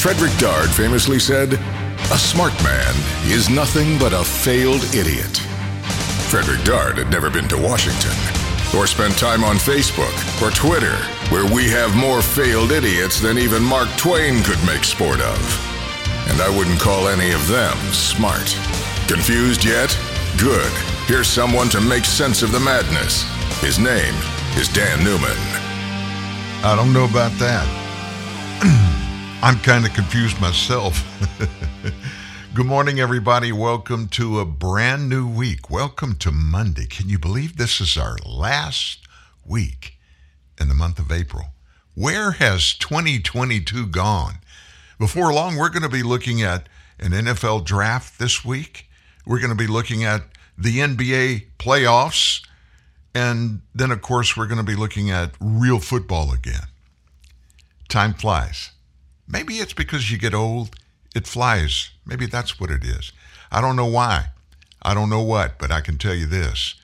Frederick Dard famously said, A smart man is nothing but a failed idiot. Frederick Dard had never been to Washington or spent time on Facebook or Twitter, where we have more failed idiots than even Mark Twain could make sport of. And I wouldn't call any of them smart. Confused yet? Good. Here's someone to make sense of the madness. His name is Dan Newman. I don't know about that. I'm kind of confused myself. Good morning, everybody. Welcome to a brand new week. Welcome to Monday. Can you believe this is our last week in the month of April? Where has 2022 gone? Before long, we're going to be looking at an NFL draft this week. We're going to be looking at the NBA playoffs. And then, of course, we're going to be looking at real football again. Time flies. Maybe it's because you get old, it flies. Maybe that's what it is. I don't know why. I don't know what, but I can tell you this.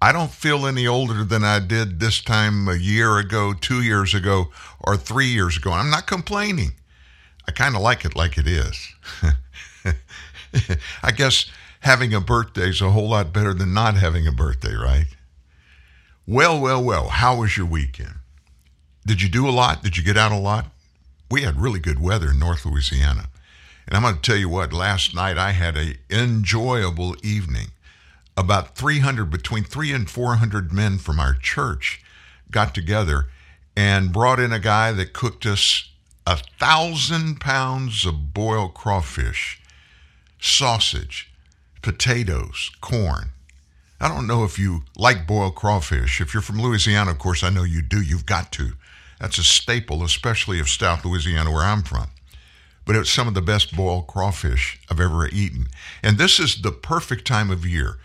I don't feel any older than I did this time a year ago, two years ago, or three years ago. I'm not complaining. I kind of like it like it is. I guess having a birthday is a whole lot better than not having a birthday, right? Well, well, well, how was your weekend? Did you do a lot? Did you get out a lot? We had really good weather in North Louisiana. And I'm going to tell you what, last night I had an enjoyable evening. About 300, between three and 400 men from our church got together and brought in a guy that cooked us a thousand pounds of boiled crawfish, sausage, potatoes, corn. I don't know if you like boiled crawfish. If you're from Louisiana, of course, I know you do. You've got to. That's a staple, especially of South Louisiana, where I'm from. But it's some of the best boiled crawfish I've ever eaten. And this is the perfect time of year.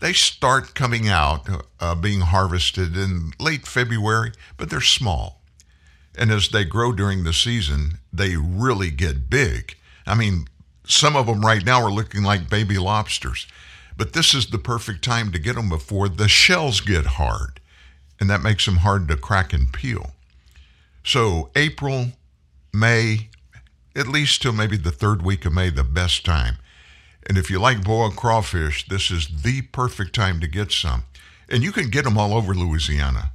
They start coming out, uh, being harvested in late February, but they're small. And as they grow during the season, they really get big. I mean, some of them right now are looking like baby lobsters. But this is the perfect time to get them before the shells get hard. And that makes them hard to crack and peel. So April, May, at least till maybe the third week of May, the best time. And if you like boiled crawfish, this is the perfect time to get some. And you can get them all over Louisiana.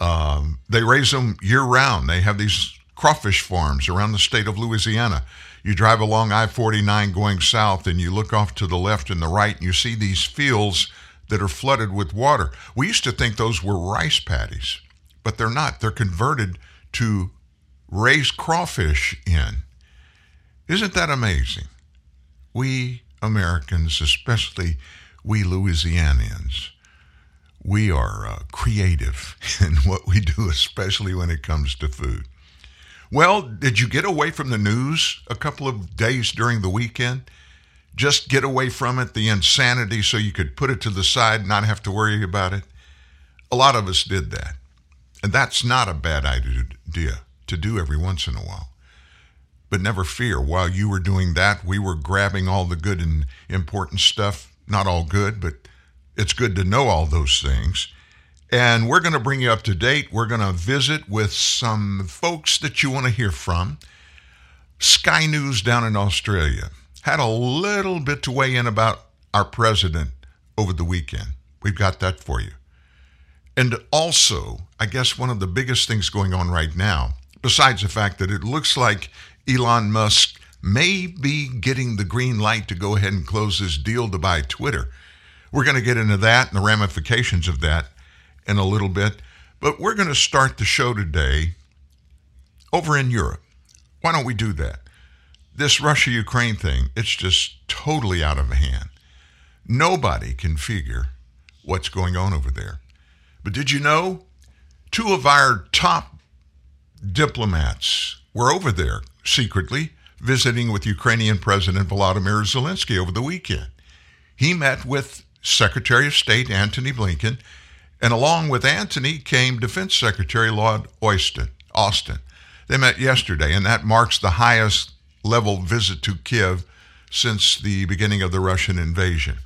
Um, they raise them year round. They have these crawfish farms around the state of Louisiana. You drive along I 49 going south and you look off to the left and the right and you see these fields that are flooded with water. We used to think those were rice paddies, but they're not. They're converted to raise crawfish in. Isn't that amazing? We Americans, especially we Louisianians, we are uh, creative in what we do, especially when it comes to food. Well, did you get away from the news a couple of days during the weekend? Just get away from it, the insanity, so you could put it to the side, and not have to worry about it? A lot of us did that. And that's not a bad idea to do every once in a while. But never fear, while you were doing that, we were grabbing all the good and important stuff. Not all good, but it's good to know all those things. And we're going to bring you up to date. We're going to visit with some folks that you want to hear from. Sky News down in Australia had a little bit to weigh in about our president over the weekend. We've got that for you. And also, I guess one of the biggest things going on right now, besides the fact that it looks like Elon Musk may be getting the green light to go ahead and close this deal to buy Twitter. We're going to get into that and the ramifications of that in a little bit. But we're going to start the show today over in Europe. Why don't we do that? This Russia Ukraine thing, it's just totally out of hand. Nobody can figure what's going on over there. But did you know two of our top diplomats were over there secretly visiting with Ukrainian President Volodymyr Zelensky over the weekend? He met with Secretary of State Antony Blinken, and along with Antony came Defense Secretary Lloyd Austin. Austin. They met yesterday, and that marks the highest level visit to Kiev since the beginning of the Russian invasion.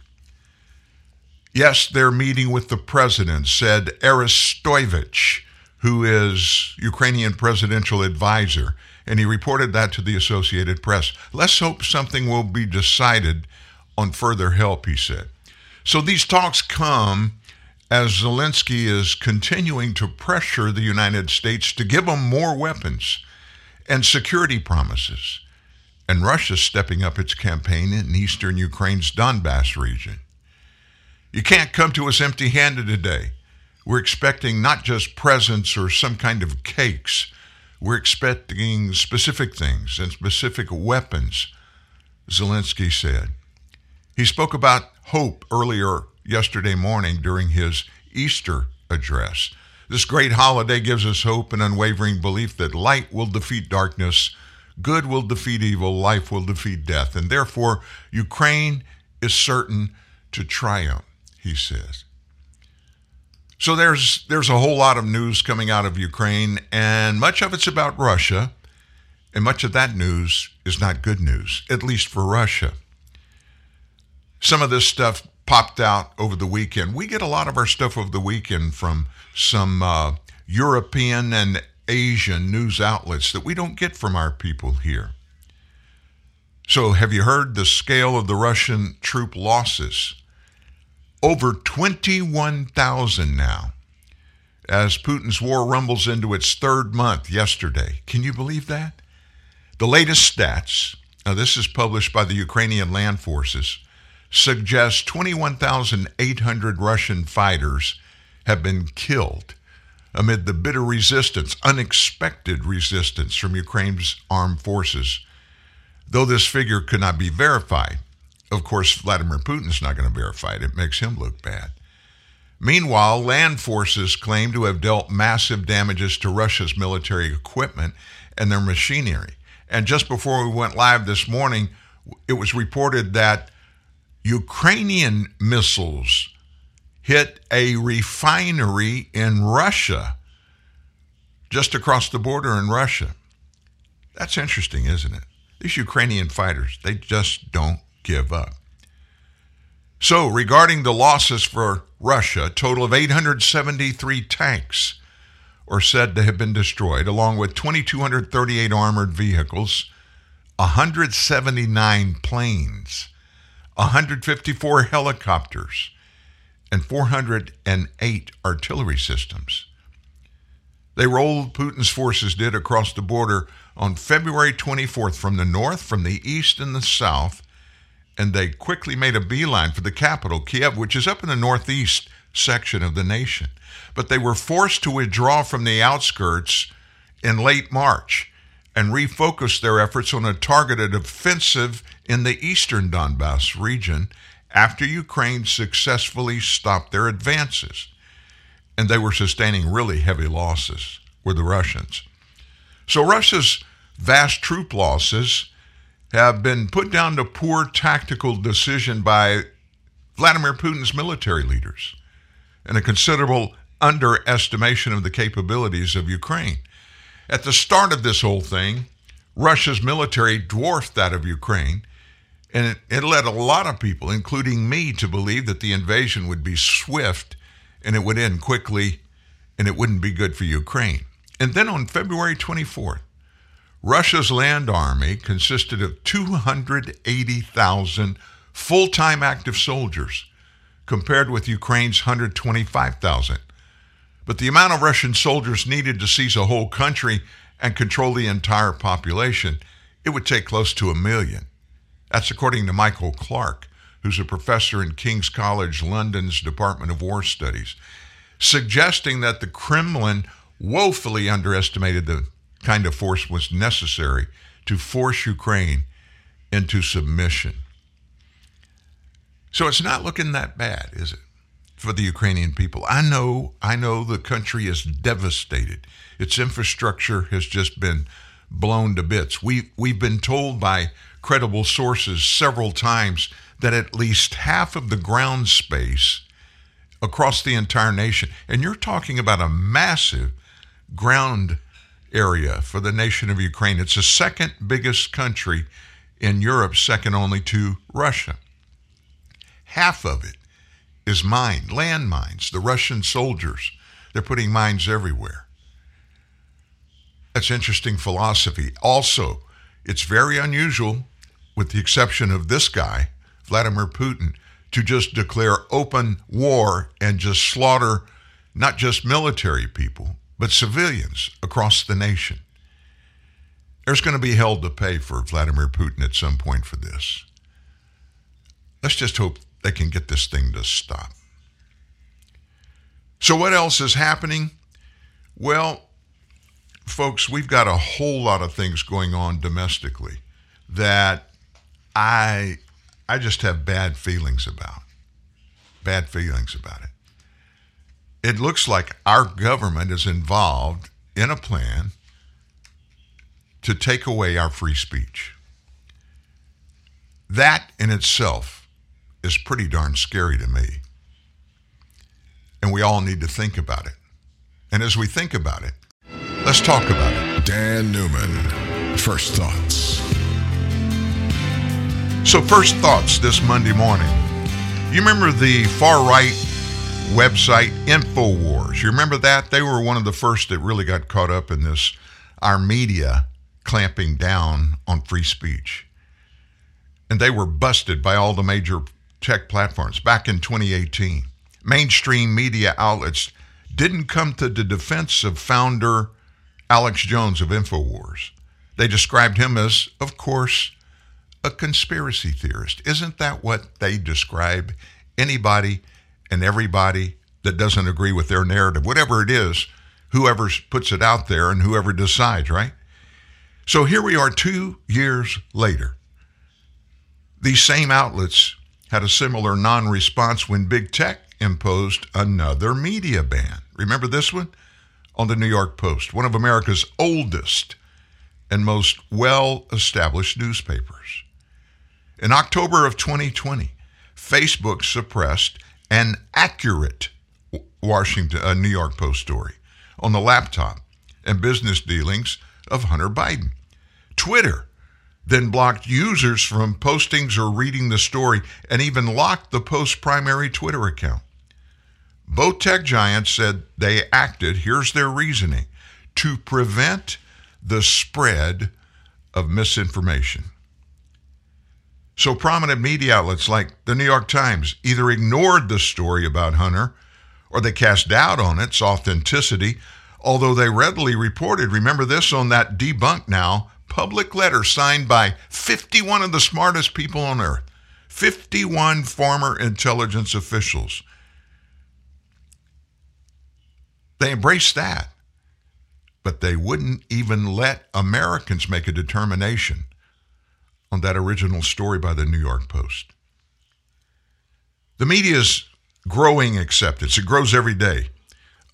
Yes, they're meeting with the president, said Arestovich, who is Ukrainian presidential advisor. And he reported that to the Associated Press. Let's hope something will be decided on further help, he said. So these talks come as Zelensky is continuing to pressure the United States to give him more weapons and security promises. And Russia's stepping up its campaign in eastern Ukraine's Donbass region. You can't come to us empty handed today. We're expecting not just presents or some kind of cakes. We're expecting specific things and specific weapons, Zelensky said. He spoke about hope earlier yesterday morning during his Easter address. This great holiday gives us hope and unwavering belief that light will defeat darkness, good will defeat evil, life will defeat death, and therefore Ukraine is certain to triumph, he says. So there's there's a whole lot of news coming out of Ukraine and much of it's about Russia, and much of that news is not good news, at least for Russia. Some of this stuff popped out over the weekend. We get a lot of our stuff over the weekend from some uh, European and Asian news outlets that we don't get from our people here. So, have you heard the scale of the Russian troop losses? Over 21,000 now, as Putin's war rumbles into its third month yesterday. Can you believe that? The latest stats, now this is published by the Ukrainian Land Forces, suggests 21,800 Russian fighters have been killed amid the bitter resistance, unexpected resistance from Ukraine's armed forces. Though this figure could not be verified, of course, Vladimir Putin's not going to verify it. It makes him look bad. Meanwhile, land forces claim to have dealt massive damages to Russia's military equipment and their machinery. And just before we went live this morning, it was reported that Ukrainian missiles hit a refinery in Russia, just across the border in Russia. That's interesting, isn't it? These Ukrainian fighters, they just don't give up. So, regarding the losses for Russia, a total of 873 tanks are said to have been destroyed, along with 2,238 armored vehicles, 179 planes, 154 helicopters, and 408 artillery systems. They rolled, Putin's forces did, across the border on February 24th from the north, from the east, and the south, and they quickly made a beeline for the capital, Kiev, which is up in the northeast section of the nation. But they were forced to withdraw from the outskirts in late March and refocus their efforts on a targeted offensive in the eastern Donbass region after Ukraine successfully stopped their advances. And they were sustaining really heavy losses, were the Russians. So Russia's vast troop losses have been put down to poor tactical decision by Vladimir Putin's military leaders and a considerable underestimation of the capabilities of Ukraine. At the start of this whole thing, Russia's military dwarfed that of Ukraine, and it, it, led a lot of people, including me, to believe that the invasion would be swift and it would end quickly and it wouldn't be good for Ukraine. And then on February 24th, Russia's land army consisted of 280,000 full time active soldiers, compared with Ukraine's 125,000. But the amount of Russian soldiers needed to seize a whole country and control the entire population, it would take close to a million. That's according to Michael Clarke, who's a professor in King's College London's Department of War Studies, suggesting that the Kremlin woefully underestimated the kind of force was necessary to force Ukraine into submission. So it's not looking that bad, is it? for the Ukrainian people. I know, I know the country is devastated. Its infrastructure has just been blown to bits. We we've been told by credible sources several times that at least half of the ground space across the entire nation, and you're talking about a massive ground area for the nation of Ukraine. It's the second biggest country in Europe, second only to Russia. Half of it is mined, land mines. The Russian soldiers, they're putting mines everywhere. That's interesting philosophy. Also, it's very unusual, with the exception of this guy, Vladimir Putin, to just declare open war and just slaughter not just military people, but civilians across the nation. There's going to be hell to pay for Vladimir Putin at some point for this. Let's just hope they can get this thing to stop. So, what else is happening? Well, folks, we've got a whole lot of things going on domestically that I I just have bad feelings about. Bad feelings about it. It looks like our government is involved in a plan to take away our free speech. That in itself is pretty darn scary to me. And we all need to think about it. And as we think about it, let's talk about it. Dan Newman, First Thoughts. So, first thoughts this Monday morning. You remember the far right website InfoWars? You remember that? They were one of the first that really got caught up in this, our media clamping down on free speech. And they were busted by all the major tech platforms back in 2018. Mainstream media outlets didn't come to the defense of founder Alex Jones of InfoWars. They described him as, of course, a conspiracy theorist. Isn't that what they describe anybody and everybody that doesn't agree with their narrative, whatever it is, whoever puts it out there and whoever decides, right? So here we are two years later. These same outlets had a similar non response when big tech imposed another media ban. Remember this one? On the New York Post, one of America's oldest and most well established newspapers. In October of 2020, Facebook suppressed an accurate Washington, uh, New York Post story on the laptop and business dealings of Hunter Biden. Twitter then blocked users from postings or reading the story and even locked the Post's primary Twitter account. Both tech giants said they acted, here's their reasoning, to prevent the spread of misinformation. So prominent media outlets like the New York Times either ignored the story about Hunter or they cast doubt on its authenticity, although they readily reported, remember this on that debunk Now public letter signed by 51 of the smartest people on earth, 51 former intelligence officials. They embraced that, but they wouldn't even let Americans make a determination on that original story by the New York Post. The media's growing acceptance, it grows every day,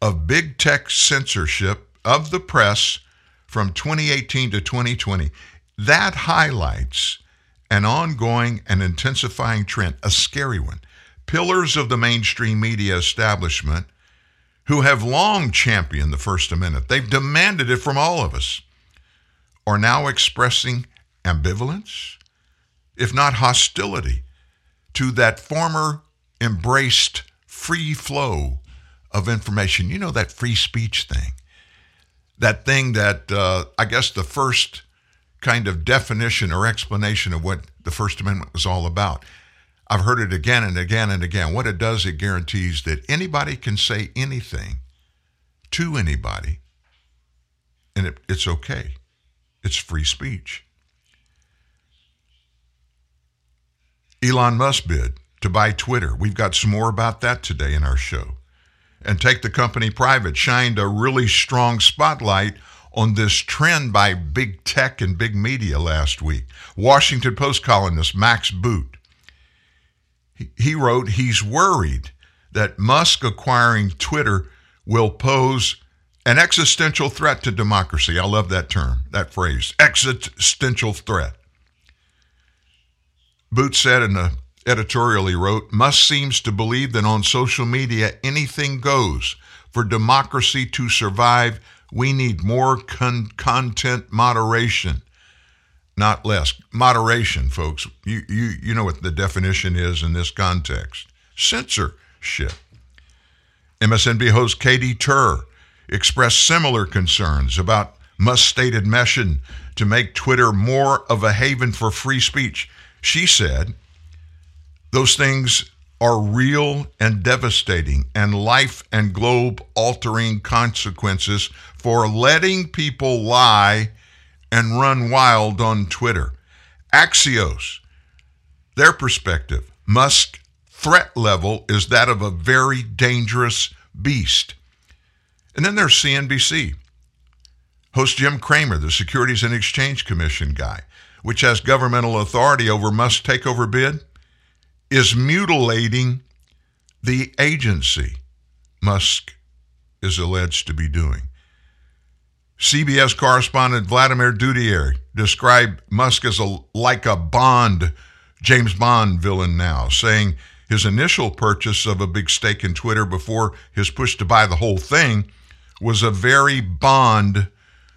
of big tech censorship of the press from 2018 to 2020. That highlights an ongoing and intensifying trend, a scary one. Pillars of the mainstream media establishment who have long championed the First Amendment, they've demanded it from all of us, are now expressing ambivalence, if not hostility, to that former embraced free flow of information. You know, that free speech thing. That thing that uh, I guess the first kind of definition or explanation of what the First Amendment was all about. I've heard it again and again and again. What it does, it guarantees that anybody can say anything to anybody, and it, it's okay. It's free speech. Elon Musk bid to buy Twitter. We've got some more about that today in our show. And take the company private shined a really strong spotlight on this trend by big tech and big media last week. Washington Post columnist Max Boot. He wrote he's worried that Musk acquiring Twitter will pose an existential threat to democracy. I love that term, that phrase, existential threat. Boot said in the editorial he wrote, Musk seems to believe that on social media anything goes. For democracy to survive, we need more con- content moderation, not less. Moderation, folks. You, you, you know what the definition is in this context censorship. MSNBC host Katy Tur expressed similar concerns about Musk's stated mission to make Twitter more of a haven for free speech. She said, those things are real and devastating and life and globe altering consequences for letting people lie and run wild on Twitter. Axios, their perspective, Musk threat level is that of a very dangerous beast. And then there's CNBC. Host Jim Cramer, the Securities and Exchange Commission guy, which has governmental authority over Musk's takeover bid, is mutilating the agency Musk is alleged to be doing. CBS correspondent Vladimir Duthiers described Musk as a, like a Bond, James Bond villain now, saying his initial purchase of a big stake in Twitter before his push to buy the whole thing was a very Bond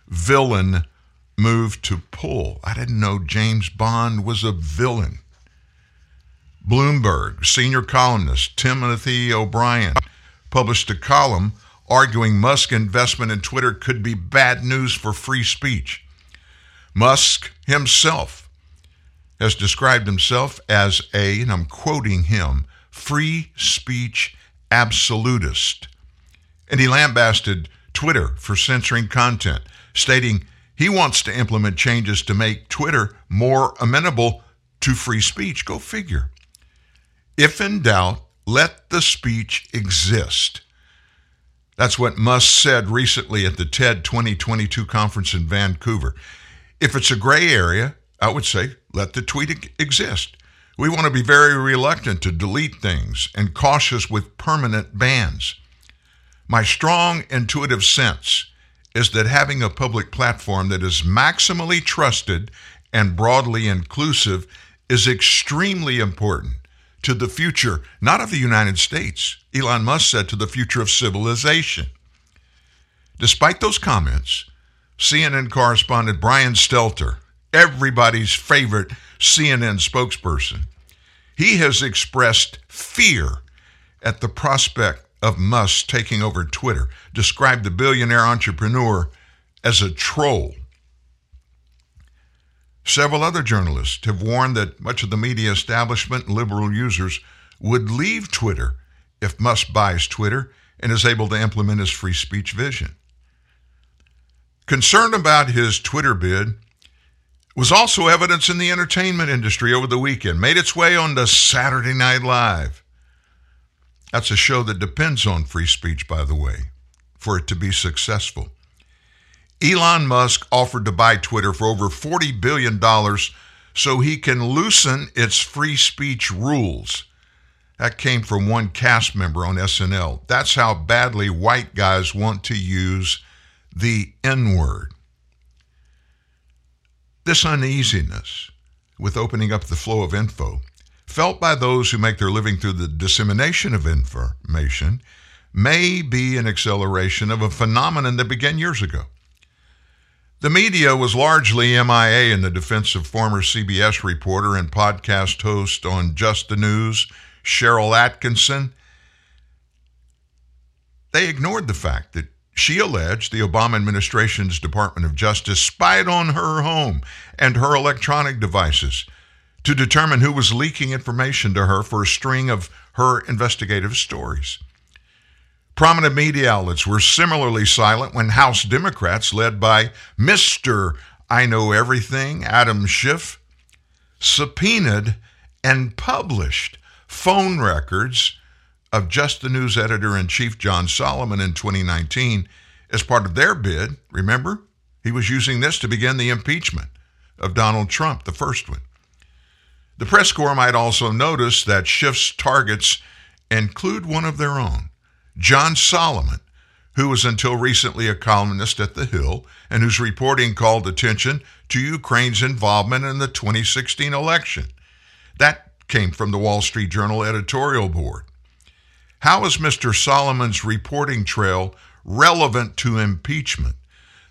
villain move to pull. I didn't know James Bond was a villain. Bloomberg senior columnist Timothy O'Brien published a column arguing Musk investment in Twitter could be bad news for free speech. Musk himself has described himself as a, and I'm quoting him, free speech absolutist. And he lambasted Twitter for censoring content, stating he wants to implement changes to make Twitter more amenable to free speech. Go figure. If in doubt, let the speech exist. That's what Musk said recently at the TED 2022 conference in Vancouver. If it's a gray area, I would say let the tweet exist. We want to be very reluctant to delete things and cautious with permanent bans. My strong intuitive sense is that having a public platform that is maximally trusted and broadly inclusive is extremely important to the future, not of the United States. Elon Musk said to the future of civilization. Despite those comments, CNN correspondent Brian Stelter, everybody's favorite CNN spokesperson, he has expressed fear at the prospect of Musk taking over Twitter, described the billionaire entrepreneur as a troll. Several other journalists have warned that much of the media establishment and liberal users would leave Twitter if Musk buys Twitter and is able to implement his free speech vision. Concern about his Twitter bid was also evidence in the entertainment industry over the weekend, made its way onto Saturday Night Live. That's a show that depends on free speech, by the way, for it to be successful. Elon Musk offered to buy Twitter for over $40 billion so he can loosen its free speech rules. That came from one cast member on SNL. That's how badly white guys want to use the N word. This uneasiness with opening up the flow of info, felt by those who make their living through the dissemination of information, may be an acceleration of a phenomenon that began years ago. The media was largely MIA in the defense of former CBS reporter and podcast host on Just the News, Sharyl Attkisson. They ignored the fact that she alleged the Obama administration's Department of Justice spied on her home and her electronic devices to determine who was leaking information to her for a string of her investigative stories. Prominent media outlets were similarly silent when House Democrats, led by Mr. I Know Everything, Adam Schiff, subpoenaed and published phone records of Just the News editor in chief John Solomon in 2019 as part of their bid. Remember? He was using this to begin the impeachment of Donald Trump, the first one. The press corps might also notice that Schiff's targets include one of their own, John Solomon, who was until recently a columnist at The Hill and whose reporting called attention to Ukraine's involvement in the 2016 election. That came from the Wall Street Journal editorial board. How is Mr. Solomon's reporting trail relevant to impeachment?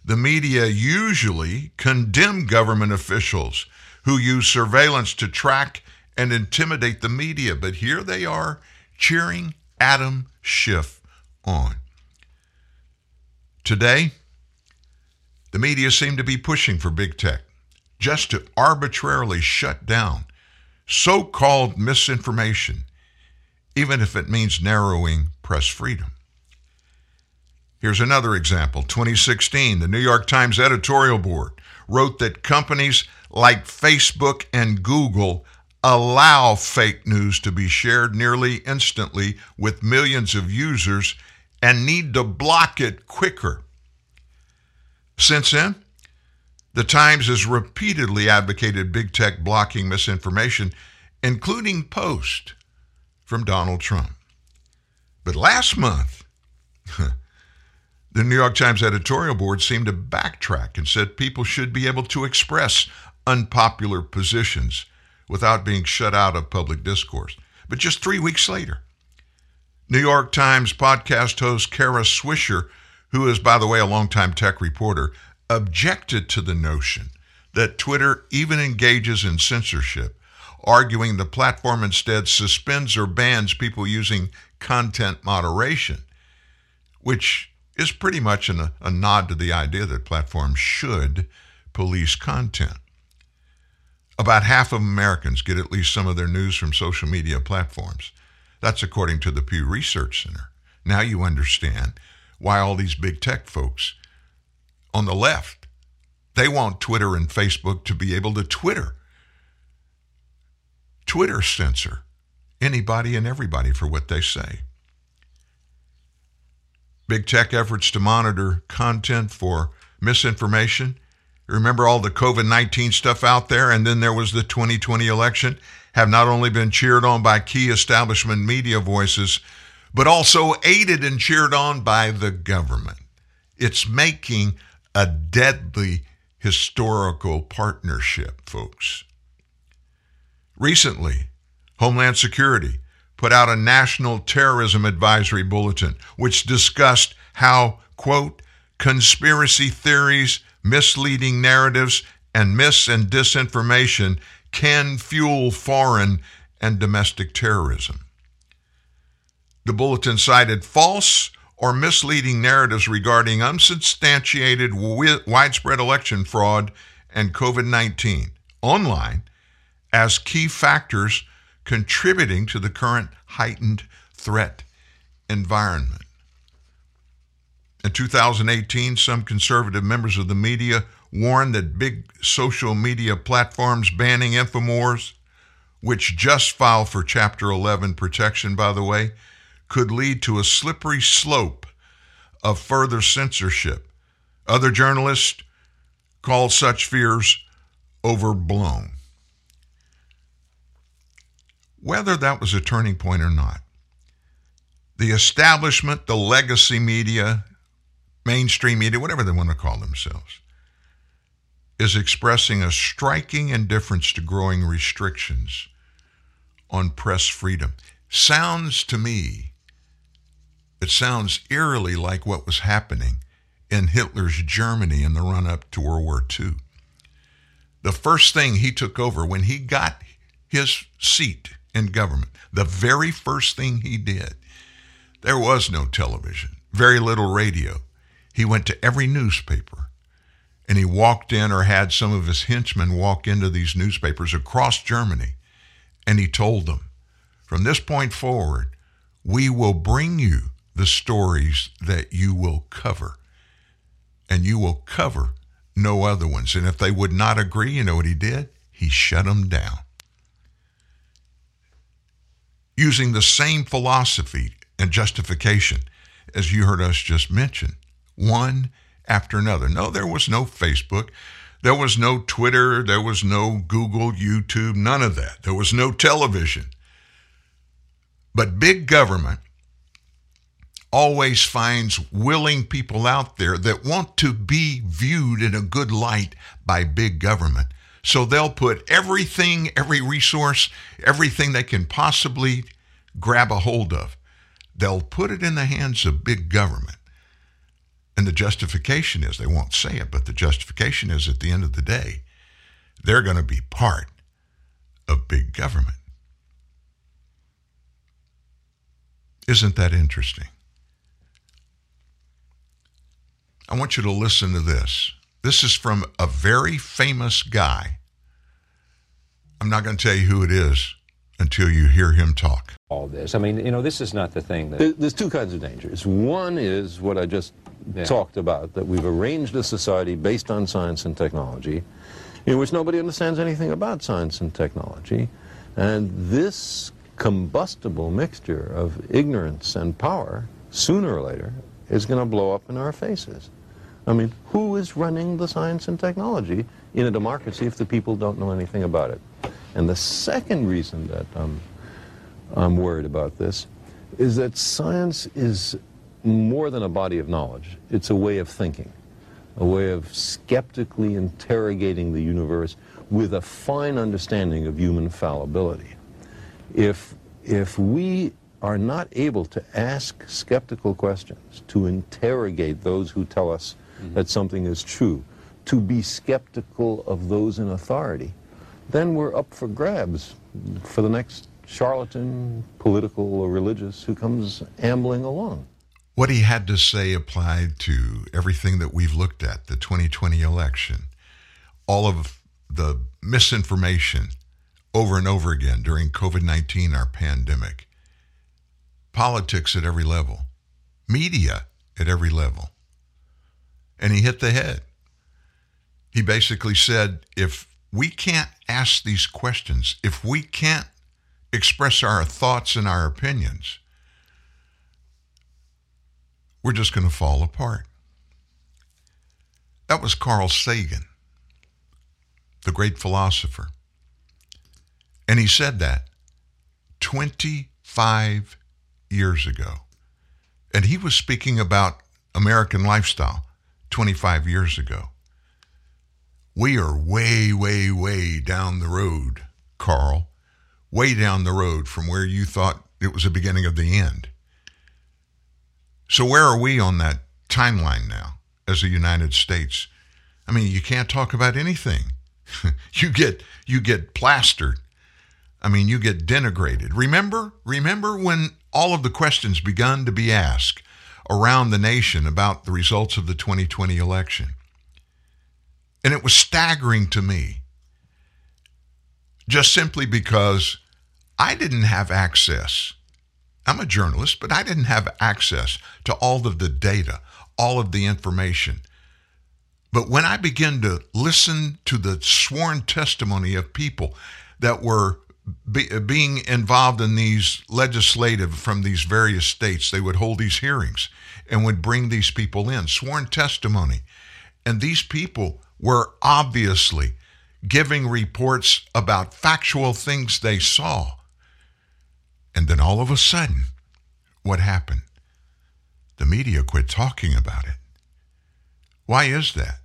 The media usually condemn government officials who use surveillance to track and intimidate the media, but here they are cheering Adam Schiff on. Today, the media seem to be pushing for big tech just to arbitrarily shut down so called misinformation, even if it means narrowing press freedom. Here's another example 2016, the New York Times editorial board wrote that companies like Facebook and Google allow fake news to be shared nearly instantly with millions of users and need to block it quicker. Since then, the Times has repeatedly advocated big tech blocking misinformation, including posts from Donald Trump. But last month, the New York Times editorial board seemed to backtrack and said people should be able to express unpopular positions without being shut out of public discourse. But just three weeks later, New York Times podcast host Kara Swisher, who is, by the way, a longtime tech reporter, objected to the notion that Twitter even engages in censorship, arguing the platform instead suspends or bans people using content moderation, which is pretty much an, a nod to the idea that platforms should police content. About half of Americans get at least some of their news from social media platforms. That's according to the Pew Research Center. Now you understand why all these big tech folks on the left, they want Twitter and Facebook to be able to Twitter. Twitter censor anybody and everybody for what they say. Big tech efforts to monitor content for misinformation Remember all the COVID 19 stuff out there, and then there was the 2020 election, have not only been cheered on by key establishment media voices, but also aided and cheered on by the government. It's making a deadly historical partnership, folks. Recently, Homeland Security put out a national terrorism advisory bulletin which discussed how, quote, conspiracy theories misleading narratives, and mis and disinformation can fuel foreign and domestic terrorism. The bulletin cited false or misleading narratives regarding unsubstantiated widespread election fraud and COVID 19 online as key factors contributing to the current heightened threat environment. In 2018, some conservative members of the media warned that big social media platforms banning Infowars, which just filed for Chapter 11 protection, by the way, could lead to a slippery slope of further censorship. Other journalists call such fears overblown. Whether that was a turning point or not, the establishment, the legacy media, mainstream media, whatever they want to call themselves, is expressing a striking indifference to growing restrictions on press freedom. Sounds to me, it sounds eerily like what was happening in Hitler's Germany in the run up to World War II. The first thing he took over when he got his seat in government, the very first thing he did, there was no television, very little radio, he went to every newspaper and he walked in or had some of his henchmen walk into these newspapers across Germany and he told them, from this point forward, we will bring you the stories that you will cover. And you will cover no other ones. And if they would not agree, you know what he did? He shut them down. Using the same philosophy and justification as you heard us just mention one after another. No, there was no Facebook. There was no Twitter. There was no Google, YouTube, none of that. There was no television. But big government always finds willing people out there that want to be viewed in a good light by big government. So they'll put everything, every resource, everything they can possibly grab a hold of, they'll put it in the hands of big government. And the justification is, they won't say it, but the justification is at the end of the day, they're going to be part of big government. Isn't that interesting? I want you to listen to this. This is from a very famous guy. I'm not going to tell you who it is until you hear him talk. All this. I mean, you know, this is not the thing that. There's two kinds of dangers. One is what I just yeah. talked about that we've arranged a society based on science and technology in which nobody understands anything about science and technology. And this combustible mixture of ignorance and power, sooner or later, is going to blow up in our faces. I mean, who is running the science and technology in a democracy if the people don't know anything about it? And the second reason that I'm, I'm worried about this is that science is more than a body of knowledge. It's a way of thinking, a way of skeptically interrogating the universe with a fine understanding of human fallibility. If, if we are not able to ask skeptical questions, to interrogate those who tell us mm-hmm. that something is true, to be skeptical of those in authority, then we're up for grabs for the next charlatan, political or religious, who comes ambling along. What he had to say applied to everything that we've looked at the 2020 election, all of the misinformation over and over again during COVID 19, our pandemic, politics at every level, media at every level. And he hit the head. He basically said if we can't ask these questions, if we can't express our thoughts and our opinions, we're just going to fall apart. That was Carl Sagan, the great philosopher. And he said that 25 years ago. And he was speaking about American lifestyle 25 years ago. We are way, way, way down the road, Carl, way down the road from where you thought it was the beginning of the end. So, where are we on that timeline now as the United States? I mean, you can't talk about anything. you get you get plastered. I mean, you get denigrated. Remember, remember when all of the questions begun to be asked around the nation about the results of the 2020 election. And it was staggering to me, just simply because I didn't have access. I'm a journalist, but I didn't have access to all of the data, all of the information. But when I began to listen to the sworn testimony of people that were be, being involved in these legislative from these various states, they would hold these hearings and would bring these people in, sworn testimony. And these people were obviously giving reports about factual things they saw. And then all of a sudden, what happened? The media quit talking about it. Why is that?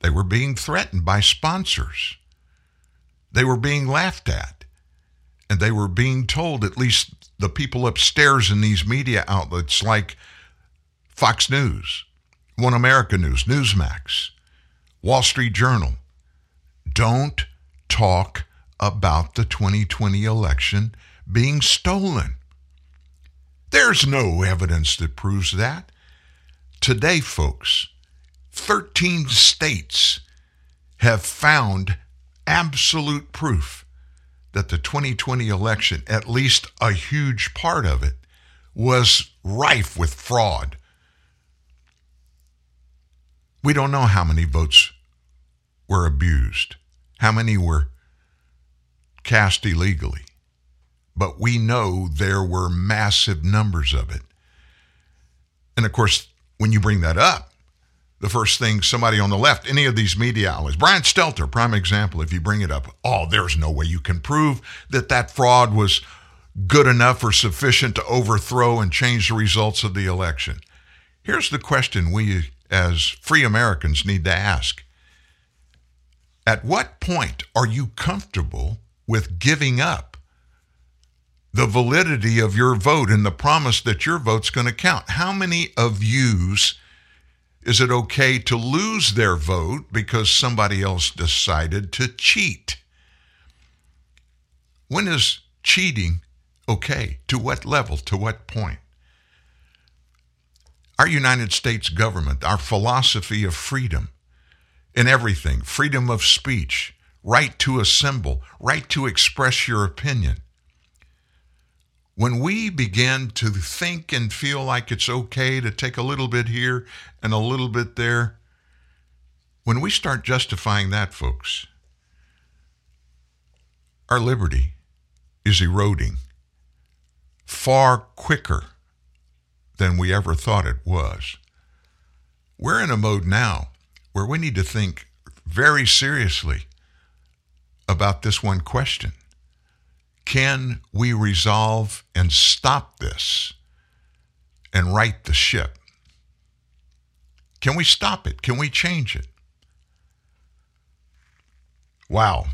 They were being threatened by sponsors. They were being laughed at and they were being told, at least the people upstairs in these media outlets like Fox News, One America News, Newsmax, Wall Street Journal, don't talk about the 2020 election being stolen. There's no evidence that proves that. Today, folks, 13 states have found absolute proof that the 2020 election, at least a huge part of it, was rife with fraud. We don't know how many votes were abused, how many were cast illegally, but we know there were massive numbers of it. And of course, when you bring that up, the first thing somebody on the left, any of these media outlets, Brian Stelter, prime example, if you bring it up, oh, there's no way you can prove that that fraud was good enough or sufficient to overthrow and change the results of the election. Here's the question we as free Americans need to ask At what point are you comfortable with giving up the validity of your vote and the promise that your vote's going to count? How many of you's is it okay to lose their vote because somebody else decided to cheat? When is cheating okay? To what level? To what point? Our United States government, our philosophy of freedom, in everything freedom of speech, right to assemble, right to express your opinion. When we begin to think and feel like it's okay to take a little bit here and a little bit there, when we start justifying that, folks, our liberty is eroding far quicker than we ever thought it was. We're in a mode now where we need to think very seriously about this one question Can we resolve and stop this and right the ship? Can we stop it? Can we change it? Wow.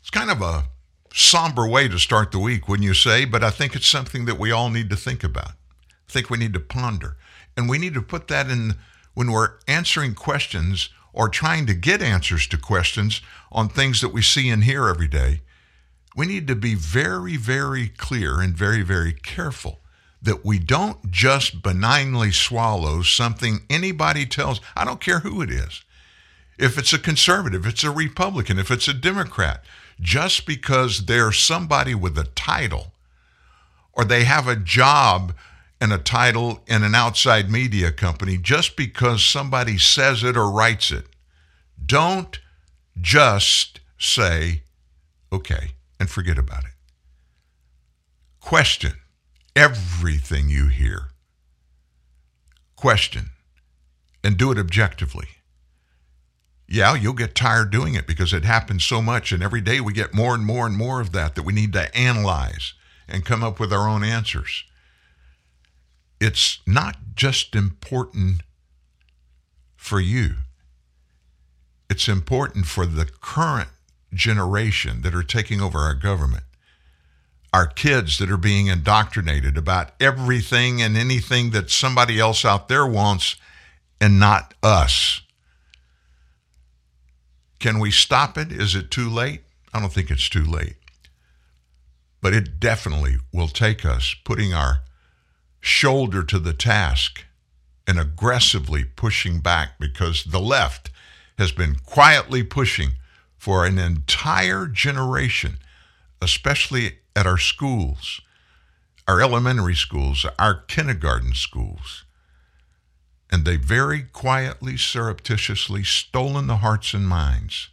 It's kind of a somber way to start the week, wouldn't you say? But I think it's something that we all need to think about. I think we need to ponder. And we need to put that in when we're answering questions or trying to get answers to questions on things that we see and hear every day. We need to be very, very clear and very, very careful that we don't just benignly swallow something anybody tells. I don't care who it is. If it's a conservative, if it's a Republican, if it's a Democrat, just because they're somebody with a title or they have a job and a title in an outside media company, just because somebody says it or writes it, don't just say, okay, and forget about it. Question everything you hear. Question and do it objectively yeah, you'll get tired doing it because it happens so much. And every day we get more and more and more of that that we need to analyze and come up with our own answers. It's not just important for you, it's important for the current generation that are taking over our government. Our kids that are being indoctrinated about everything and anything that somebody else out there wants and not us. Can we stop it? Is it too late? I don't think it's too late. But it definitely will take us putting our shoulder to the task and aggressively pushing back because the left has been quietly pushing for an entire generation, especially at our schools, our elementary schools, our kindergarten schools, and they very quietly, surreptitiously stolen the hearts and minds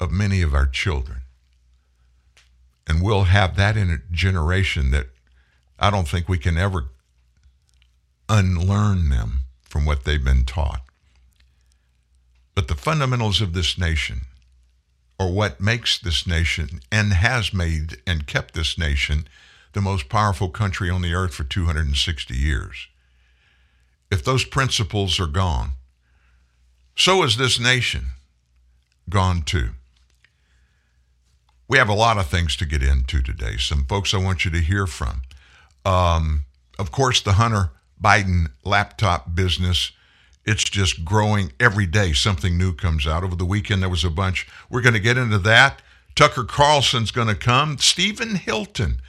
of many of our children. And we'll have that in a generation that I don't think we can ever unlearn them from what they've been taught. But the fundamentals of this nation, or what makes this nation and has made and kept this nation the most powerful country on the earth for 260 years, if those principles are gone, so is this nation gone too. We have a lot of things to get into today. Some folks I want you to hear from. Um, of course, the Hunter Biden laptop business. It's just growing every day. Something new comes out. Over the weekend, there was a bunch. We're going to get into that. Tucker Carlson's going to come. Stephen Hilton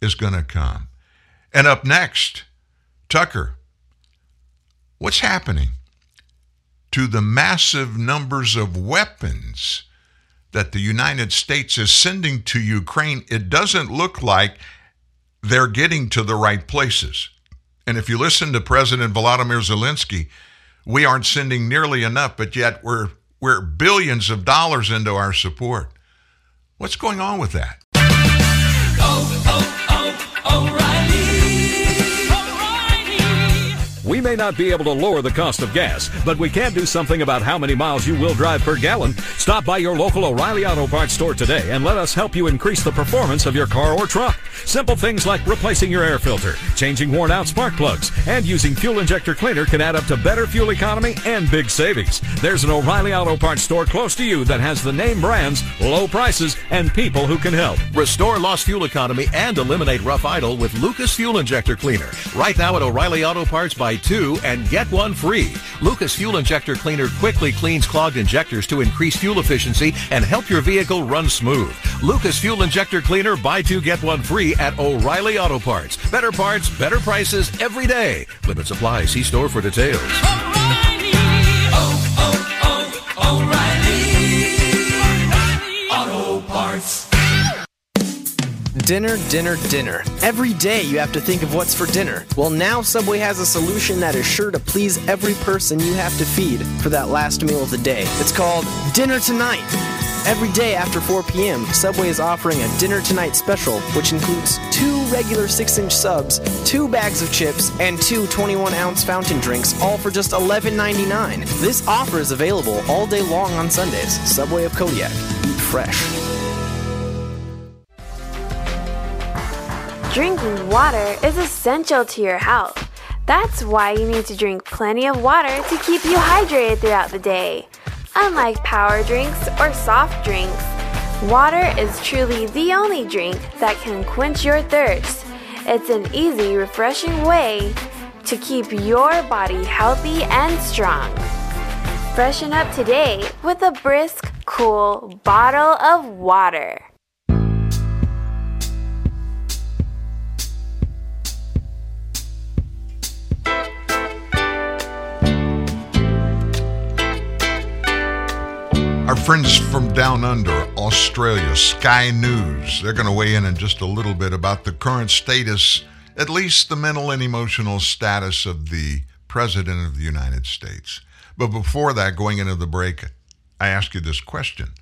is going to come. And up next, Tucker What's happening to the massive numbers of weapons that the United States is sending to Ukraine? It doesn't look like they're getting to the right places. And if you listen to President Volodymyr Zelensky, we aren't sending nearly enough, but yet we're we're billions of dollars into our support. What's going on with that? We may not be able to lower the cost of gas, but we can do something about how many miles you will drive per gallon. Stop by your local O'Reilly Auto Parts store today and let us help you increase the performance of your car or truck. Simple things like replacing your air filter, changing worn out spark plugs, and using fuel injector cleaner can add up to better fuel economy and big savings. There's an O'Reilly Auto Parts store close to you that has the name brands, low prices, and people who can help. Restore lost fuel economy and eliminate rough idle with Lucas Fuel Injector Cleaner. Right now at O'Reilly Auto Parts by two and get one free. Lucas Fuel Injector Cleaner quickly cleans clogged injectors to increase fuel efficiency and help your vehicle run smooth. Lucas Fuel Injector Cleaner, buy two, get one free at O'Reilly Auto Parts. Better parts, better prices every day. Limit supply. See store for details. O'Reilly. Oh, oh, Dinner, dinner, dinner. Every day you have to think of what's for dinner. Well, now Subway has a solution that is sure to please every person you have to feed for that last meal of the day. It's called Dinner Tonight. Every day after 4 p.m., Subway is offering a Dinner Tonight special, which includes two regular 6 inch subs, two bags of chips, and two 21 ounce fountain drinks, all for just $11.99. This offer is available all day long on Sundays. Subway of Kodiak. Eat fresh. Drinking water is essential to your health. That's why you need to drink plenty of water to keep you hydrated throughout the day. Unlike power drinks or soft drinks, water is truly the only drink that can quench your thirst. It's an easy, refreshing way to keep your body healthy and strong. Freshen up today with a brisk, cool bottle of water. Our friends from down under, Australia, Sky News, they're going to weigh in in just a little bit about the current status, at least the mental and emotional status of the President of the United States. But before that, going into the break, I ask you this question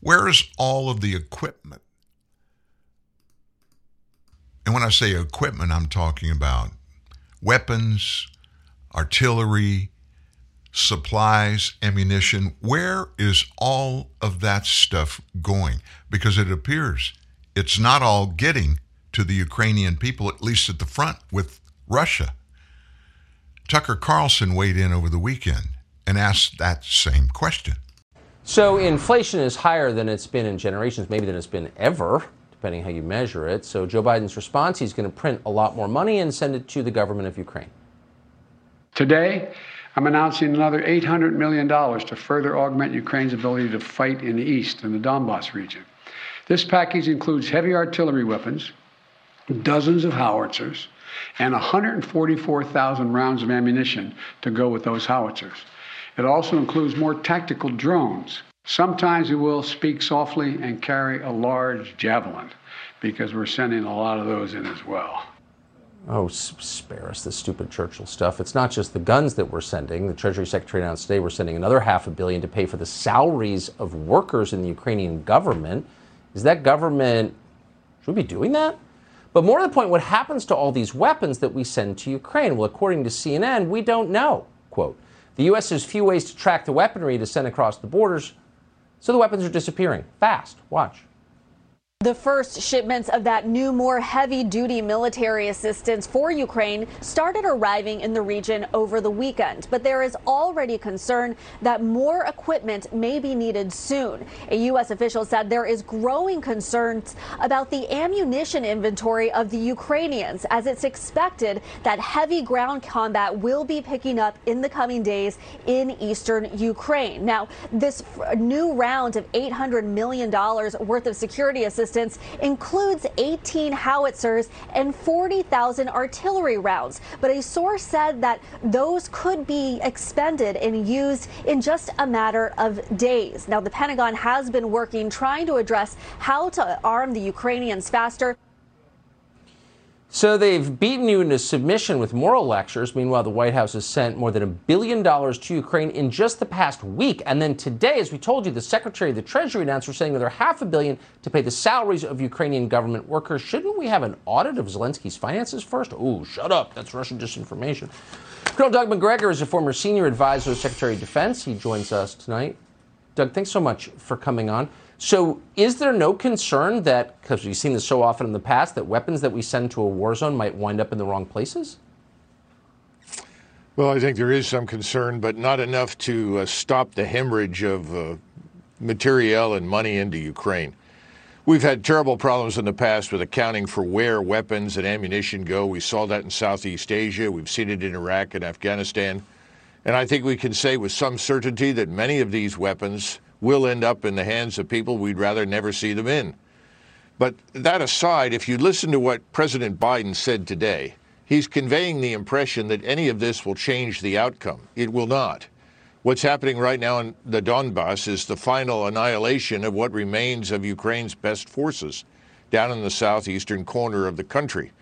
Where is all of the equipment? And when I say equipment, I'm talking about weapons, artillery, supplies, ammunition. Where is all of that stuff going? Because it appears it's not all getting to the Ukrainian people, at least at the front with Russia. Tucker Carlson weighed in over the weekend and asked that same question. So, inflation is higher than it's been in generations, maybe than it's been ever, depending how you measure it. So, Joe Biden's response he's going to print a lot more money and send it to the government of Ukraine. Today, I'm announcing another $800 million to further augment Ukraine's ability to fight in the east, in the Donbass region. This package includes heavy artillery weapons, dozens of howitzers, and 144,000 rounds of ammunition to go with those howitzers. It also includes more tactical drones. Sometimes we will speak softly and carry a large javelin because we're sending a lot of those in as well. Oh, spare us the stupid Churchill stuff. It's not just the guns that we're sending. The Treasury Secretary announced today we're sending another half a billion to pay for the salaries of workers in the Ukrainian government. Is that government, should we be doing that? But more to the point, what happens to all these weapons that we send to Ukraine? Well, according to CNN, we don't know. Quote, the U.S. has few ways to track the weaponry to send across the borders, so the weapons are disappearing fast. Watch. The first shipments of that new, more heavy duty military assistance for Ukraine started arriving in the region over the weekend. But there is already concern that more equipment may be needed soon. A U.S. official said there is growing concerns about the ammunition inventory of the Ukrainians, as it's expected that heavy ground combat will be picking up in the coming days in eastern Ukraine. Now, this new round of $800 million worth of security assistance assistance includes 18 howitzers and 40,000 artillery rounds. But a source said that those could be expended and used in just a matter of days. Now, the Pentagon has been working trying to address how to arm the Ukrainians faster. So they've beaten you into submission with moral lectures. Meanwhile, the White House has sent more than a billion dollars to Ukraine in just the past week. And then today, as we told you, the Secretary of the Treasury announced we're sending another half a billion to pay the salaries of Ukrainian government workers. Shouldn't we have an audit of Zelensky's finances first? Ooh, shut up. That's Russian disinformation. Colonel Doug Macgregor is a former senior advisor to Secretary of Defense. He joins us tonight. Doug, thanks so much for coming on. So, is there no concern that, because we've seen this so often in the past, that weapons that we send to a war zone might wind up in the wrong places? Well, I think there is some concern, but not enough to uh, stop the hemorrhage of uh, materiel and money into Ukraine. We've had terrible problems in the past with accounting for where weapons and ammunition go. We saw that in Southeast Asia. We've seen it in Iraq and Afghanistan. And I think we can say with some certainty that many of these weapons will end up in the hands of people we'd rather never see them in. But that aside, if you listen to what President Biden said today, he's conveying the impression that any of this will change the outcome. It will not. What's happening right now in the Donbass is the final annihilation of what remains of Ukraine's best forces down in the southeastern corner of the country.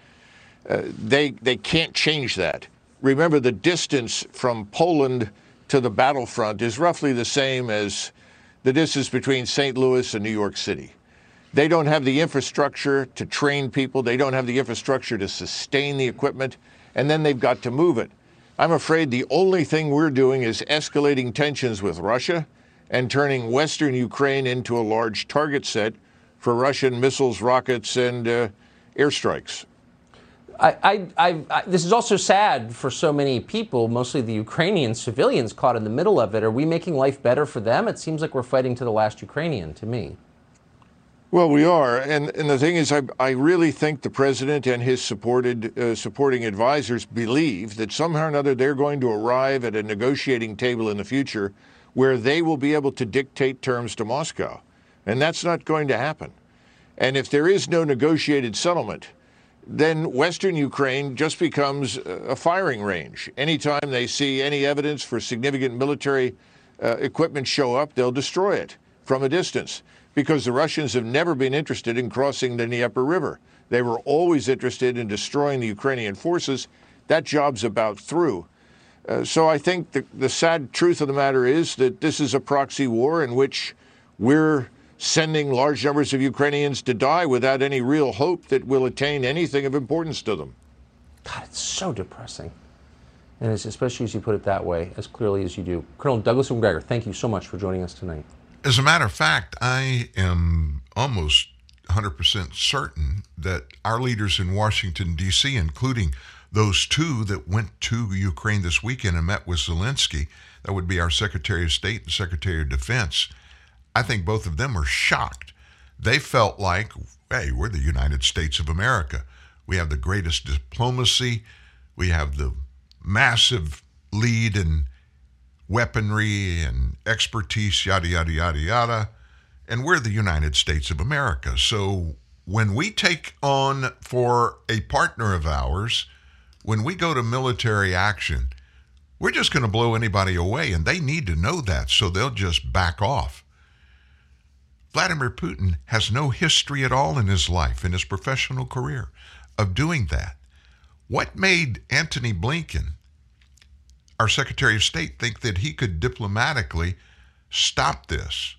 Uh, they, they can't change that. Remember, the distance from Poland to the battlefront is roughly the same as the distance between St. Louis and New York City. They don't have the infrastructure to train people, they don't have the infrastructure to sustain the equipment, and then they've got to move it. I'm afraid the only thing we're doing is escalating tensions with Russia and turning Western Ukraine into a large target set for Russian missiles, rockets, and uh, airstrikes. I, I, I, this is also sad for so many people, mostly the Ukrainian civilians caught in the middle of it. Are we making life better for them? It seems like we're fighting to the last Ukrainian to me. Well, we are, and and the thing is, I I really think the president and his supported uh, supporting advisors believe that somehow or another they're going to arrive at a negotiating table in the future where they will be able to dictate terms to Moscow, and that's not going to happen. And if there is no negotiated settlement, then Western Ukraine just becomes a firing range. Anytime they see any evidence for significant military uh, equipment show up, they'll destroy it from a distance because the Russians have never been interested in crossing the Dnieper River. They were always interested in destroying the Ukrainian forces. That job's about through. Uh, so I think the, the sad truth of the matter is that this is a proxy war in which we're sending large numbers of Ukrainians to die without any real hope that we'll attain anything of importance to them. God, it's so depressing. And it's especially as you put it that way, as clearly as you do. Colonel Douglas Macgregor, thank you so much for joining us tonight. As a matter of fact, I am almost 100% certain that our leaders in Washington, D.C., including those two that went to Ukraine this weekend and met with Zelensky, that would be our Secretary of State and Secretary of Defense, I think both of them were shocked. They felt like, hey, we're the United States of America. We have the greatest diplomacy, we have the massive lead in weaponry and expertise, yada, yada, yada, yada. And we're the United States of America. So when we take on for a partner of ours, when we go to military action, we're just going to blow anybody away. And they need to know that. So they'll just back off. Vladimir Putin has no history at all in his life, in his professional career, of doing that. What made Antony Blinken our Secretary of State think that he could diplomatically stop this.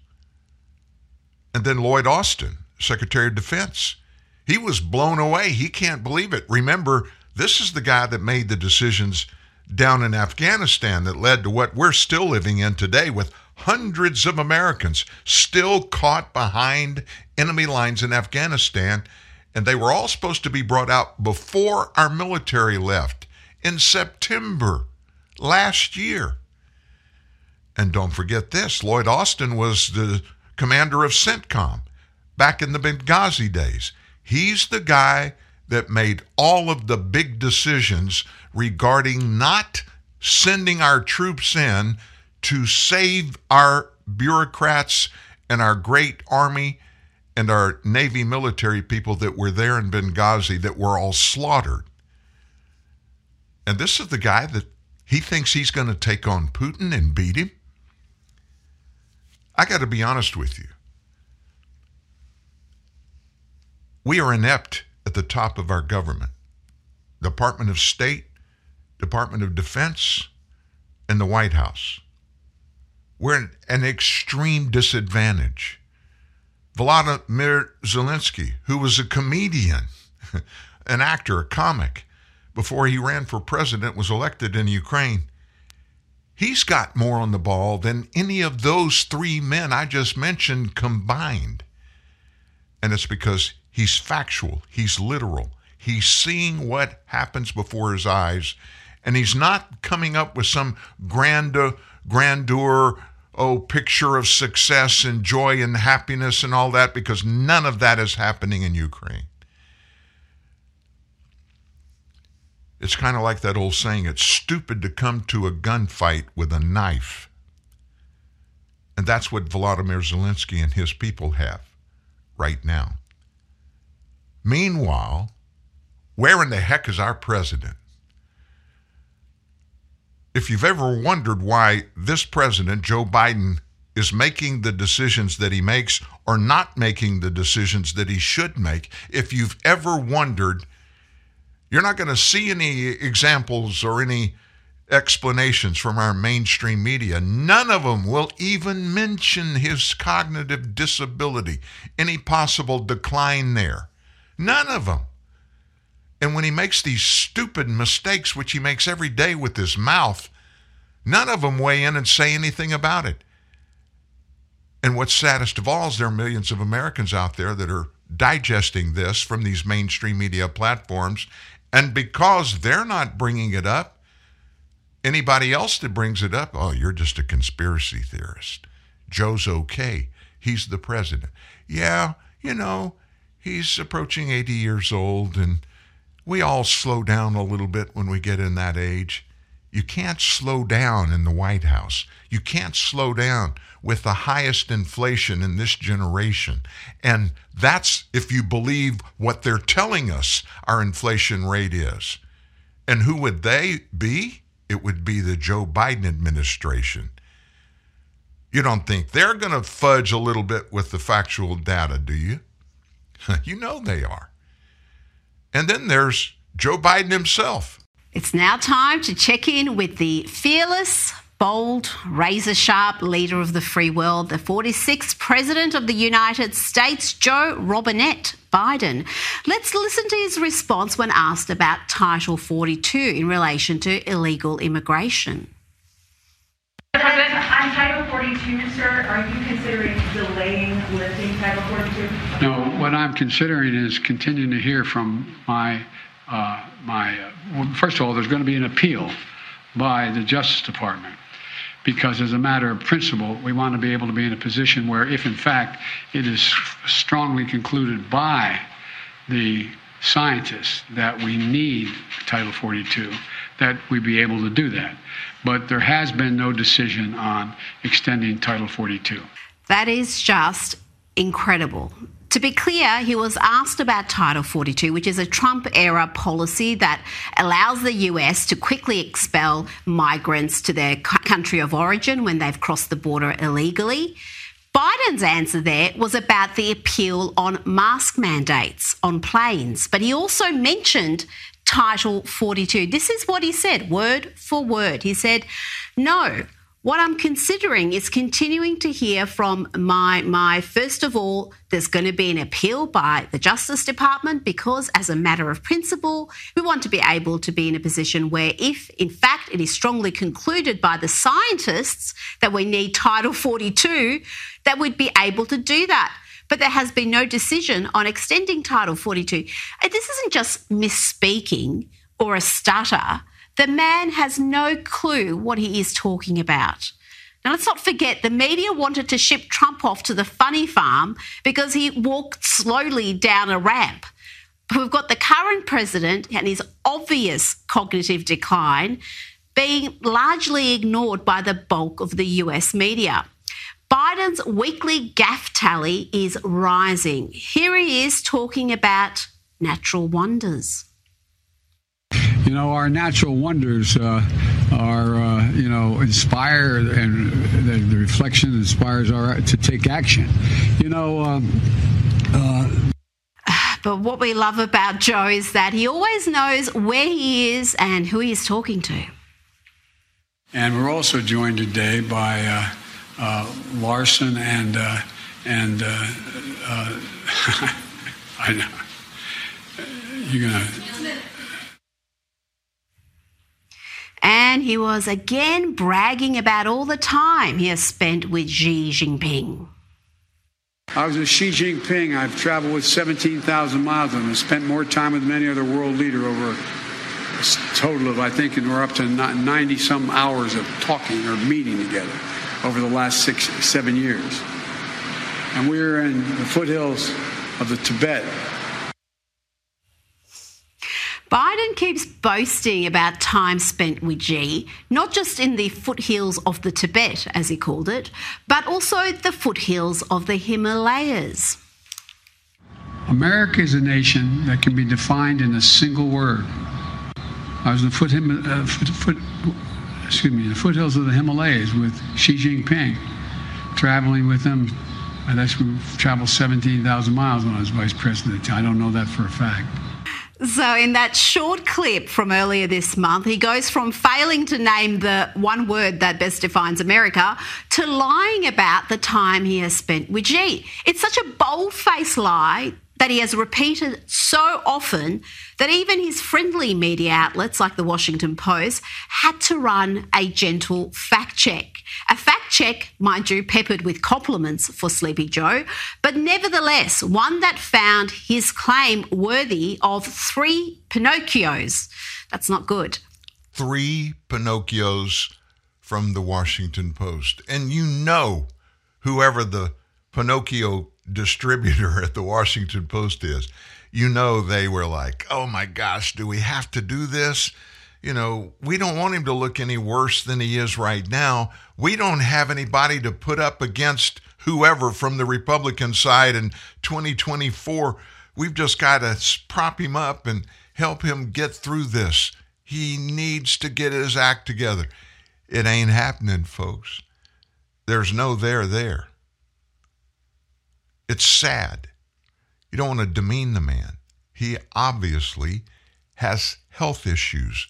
And then Lloyd Austin, Secretary of Defense, he was blown away. He can't believe it. Remember, this is the guy that made the decisions down in Afghanistan that led to what we're still living in today with hundreds of Americans still caught behind enemy lines in Afghanistan. And they were all supposed to be brought out before our military left in September last year. And don't forget this Lloyd Austin was the commander of CENTCOM back in the Benghazi days. He's the guy that made all of the big decisions regarding not sending our troops in to save our bureaucrats and our great army and our Navy military people that were there in Benghazi that were all slaughtered. And this is the guy that he thinks he's going to take on Putin and beat him? I got to be honest with you. We are inept at the top of our government Department of State, Department of Defense, and the White House. We're an extreme disadvantage. Volodymyr Zelensky, who was a comedian, an actor, a comic, before he ran for president, was elected in Ukraine. He's got more on the ball than any of those three men I just mentioned combined. And it's because he's factual, he's literal, he's seeing what happens before his eyes, and he's not coming up with some grandeur, grandeur, oh, picture of success and joy and happiness and all that, because none of that is happening in Ukraine. It's kind of like that old saying it's stupid to come to a gunfight with a knife. And that's what Volodymyr Zelensky and his people have right now. Meanwhile, where in the heck is our president? If you've ever wondered why this president, Joe Biden, is making the decisions that he makes or not making the decisions that he should make, if you've ever wondered, you're not going to see any examples or any explanations from our mainstream media. None of them will even mention his cognitive disability, any possible decline there. None of them. And when he makes these stupid mistakes, which he makes every day with his mouth, none of them weigh in and say anything about it. And what's saddest of all is there are millions of Americans out there that are digesting this from these mainstream media platforms. And because they're not bringing it up, anybody else that brings it up, oh, you're just a conspiracy theorist. Joe's okay. He's the president. Yeah, you know, he's approaching 80 years old, and we all slow down a little bit when we get in that age. You can't slow down in the White House. You can't slow down with the highest inflation in this generation. And that's if you believe what they're telling us our inflation rate is. And who would they be? It would be the Joe Biden administration. You don't think they're going to fudge a little bit with the factual data, do you? you know they are. And then there's Joe Biden himself. It's now time to check in with the fearless, bold, razor sharp leader of the free world, the 46th President of the United States, Joe Robinette Biden. Let's listen to his response when asked about Title 42 in relation to illegal immigration. President, on Title 42, sir, are you considering delaying lifting Title 42? No, what I'm considering is continuing to hear from my uh, my, uh, well, first of all, there's going to be an appeal by the Justice Department because, as a matter of principle, we want to be able to be in a position where, if in fact it is strongly concluded by the scientists that we need Title 42, that we be able to do that. But there has been no decision on extending Title 42. That is just incredible. To be clear, he was asked about Title 42, which is a Trump era policy that allows the US to quickly expel migrants to their country of origin when they've crossed the border illegally. Biden's answer there was about the appeal on mask mandates on planes, but he also mentioned Title 42. This is what he said, word for word. He said, No, what I'm considering is continuing to hear from my my first of all there's going to be an appeal by the Justice Department because as a matter of principle we want to be able to be in a position where if in fact it is strongly concluded by the scientists that we need title 42 that we'd be able to do that. But there has been no decision on extending title 42 and this isn't just misspeaking or a stutter the man has no clue what he is talking about. Now, let's not forget the media wanted to ship Trump off to the funny farm because he walked slowly down a ramp. But we've got the current president and his obvious cognitive decline being largely ignored by the bulk of the US media. Biden's weekly gaffe tally is rising. Here he is talking about natural wonders. You know, our natural wonders uh, are, uh, you know, inspire and the, the, reflection inspires our to take action. You know, um, uh, but what we love about Joe is that he always knows where he is and who he is talking to. And we're also joined today by uh, uh, Larson and uh, and I know you're gonna He was again bragging about all the time he has spent with Xi Jinping. I was with Xi Jinping. I've traveled with 17,000 miles and spent more time with many other world leader over a total of, I think, and we're up to 90 some hours of talking or meeting together over the last six, seven years. And we're in the foothills of the Tibet Biden keeps boasting about time spent with Xi, not just in the foothills of the Tibet, as he called it, but also the foothills of the Himalayas. America is a nation that can be defined in a single word. I was in the foot, uh, foot, foot excuse me, the foothills of the Himalayas with Xi Jinping, traveling with him. I actually traveled 17,000 miles when I was vice president. I don't know that for a fact. So, in that short clip from earlier this month, he goes from failing to name the one word that best defines America to lying about the time he has spent with Xi. It's such a bold faced lie that he has repeated so often that even his friendly media outlets like the Washington Post had to run a gentle fact check. A fact check, mind you, peppered with compliments for Sleepy Joe, but nevertheless one that found his claim worthy of three Pinocchios. That's not good. Three Pinocchios from the Washington Post. And you know, whoever the Pinocchio distributor at the Washington Post is, you know they were like, oh my gosh, do we have to do this? You know, we don't want him to look any worse than he is right now. We don't have anybody to put up against whoever from the Republican side in 2024. We've just got to prop him up and help him get through this. He needs to get his act together. It ain't happening, folks. There's no there there. It's sad. You don't want to demean the man. He obviously has health issues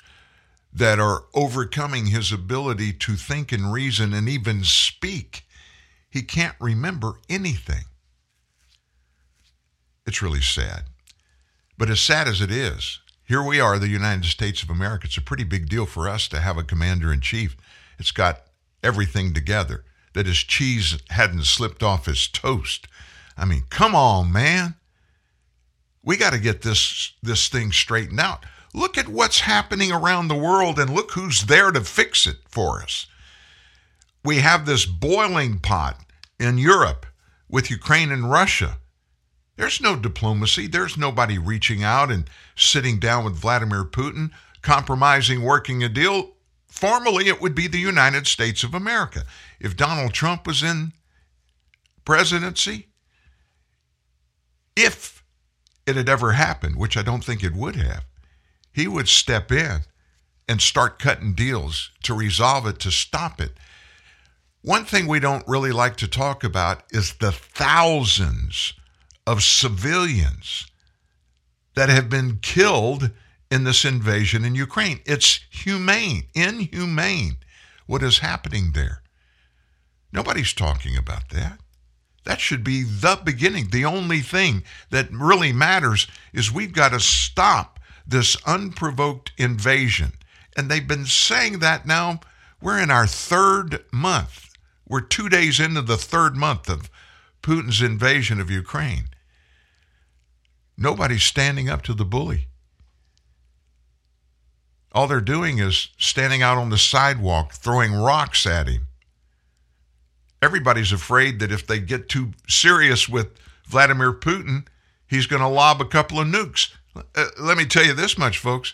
that are overcoming his ability to think and reason and even speak. He can't remember anything. It's really sad. But as sad as it is, here we are, the United States of America. It's a pretty big deal for us to have a commander in chief. It's got everything together, that his cheese hadn't slipped off his toast I mean, come on, man. We got to get this this thing straightened out. Look at what's happening around the world and look who's there to fix it for us. We have this boiling pot in Europe with Ukraine and Russia. There's no diplomacy. There's nobody reaching out and sitting down with Vladimir Putin, compromising, working a deal. Formally, it would be the United States of America. If Donald Trump was in presidency, if it had ever happened, which I don't think it would have, he would step in and start cutting deals to resolve it, to stop it. One thing we don't really like to talk about is the thousands of civilians that have been killed in this invasion in Ukraine. It's humane, inhumane, what is happening there. Nobody's talking about that. That should be the beginning. The only thing that really matters is we've got to stop this unprovoked invasion. And they've been saying that now. We're in our third month. We're two days into the third month of Putin's invasion of Ukraine. Nobody's standing up to the bully. All they're doing is standing out on the sidewalk, throwing rocks at him everybody's afraid that if they get too serious with Vladimir Putin, he's going to lob a couple of nukes. Uh, let me tell you this much, folks.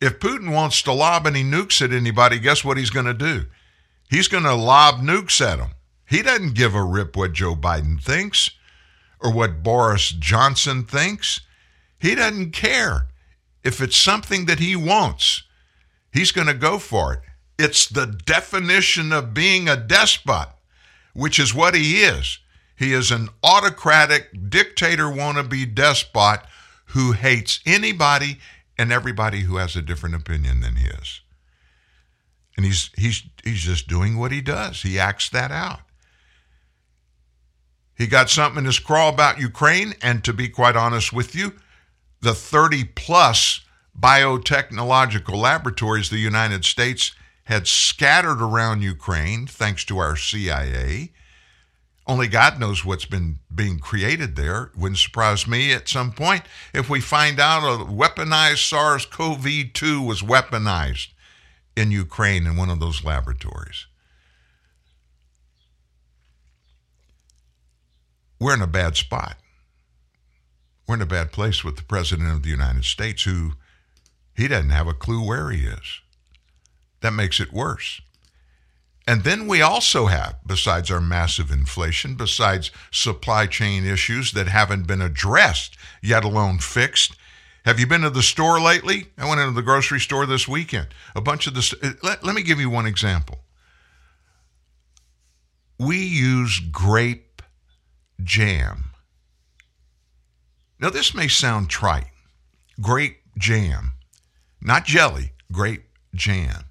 If Putin wants to lob any nukes at anybody, guess what he's going to do? He's going to lob nukes at them. He doesn't give a rip what Joe Biden thinks or what Boris Johnson thinks. He doesn't care. If it's something that he wants, he's going to go for it. It's the definition of being a despot which is what he is. He is an autocratic dictator wannabe despot who hates anybody and everybody who has a different opinion than his. And he's he's he's just doing what he does. He acts that out. He got something in his crawl about Ukraine, and to be quite honest with you, the 30 plus biotechnological laboratories the United States had scattered around Ukraine, thanks to our CIA. Only God knows what's been being created there. Wouldn't surprise me at some point if we find out a weaponized SARS CoV 2 was weaponized in Ukraine in one of those laboratories. We're in a bad spot. We're in a bad place with the President of the United States who he doesn't have a clue where he is that makes it worse. And then we also have, besides our massive inflation, besides supply chain issues that haven't been addressed, yet alone fixed, Have you been to the store lately? I went into the grocery store this weekend. A bunch of the. Uh, let, let me give you one example. We use grape jam. Now, this may sound trite. Grape jam, not jelly, grape jam.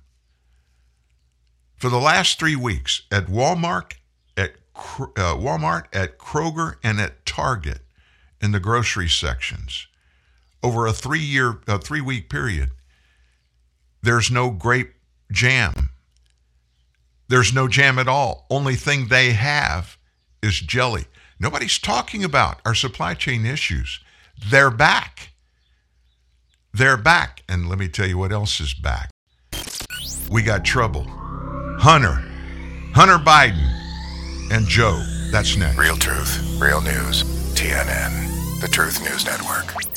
For the last three weeks at Walmart, at uh, Walmart, at Kroger, and at Target, in the grocery sections, over a three-year, a three-week period, there's no grape jam. There's no jam at all. Only thing they have is jelly. Nobody's talking about our supply chain issues. They're back. They're back. And let me tell you what else is back. We got trouble. Hunter, Hunter Biden, and Joe. That's next. Real truth, real news. TNN, the Truth News Network.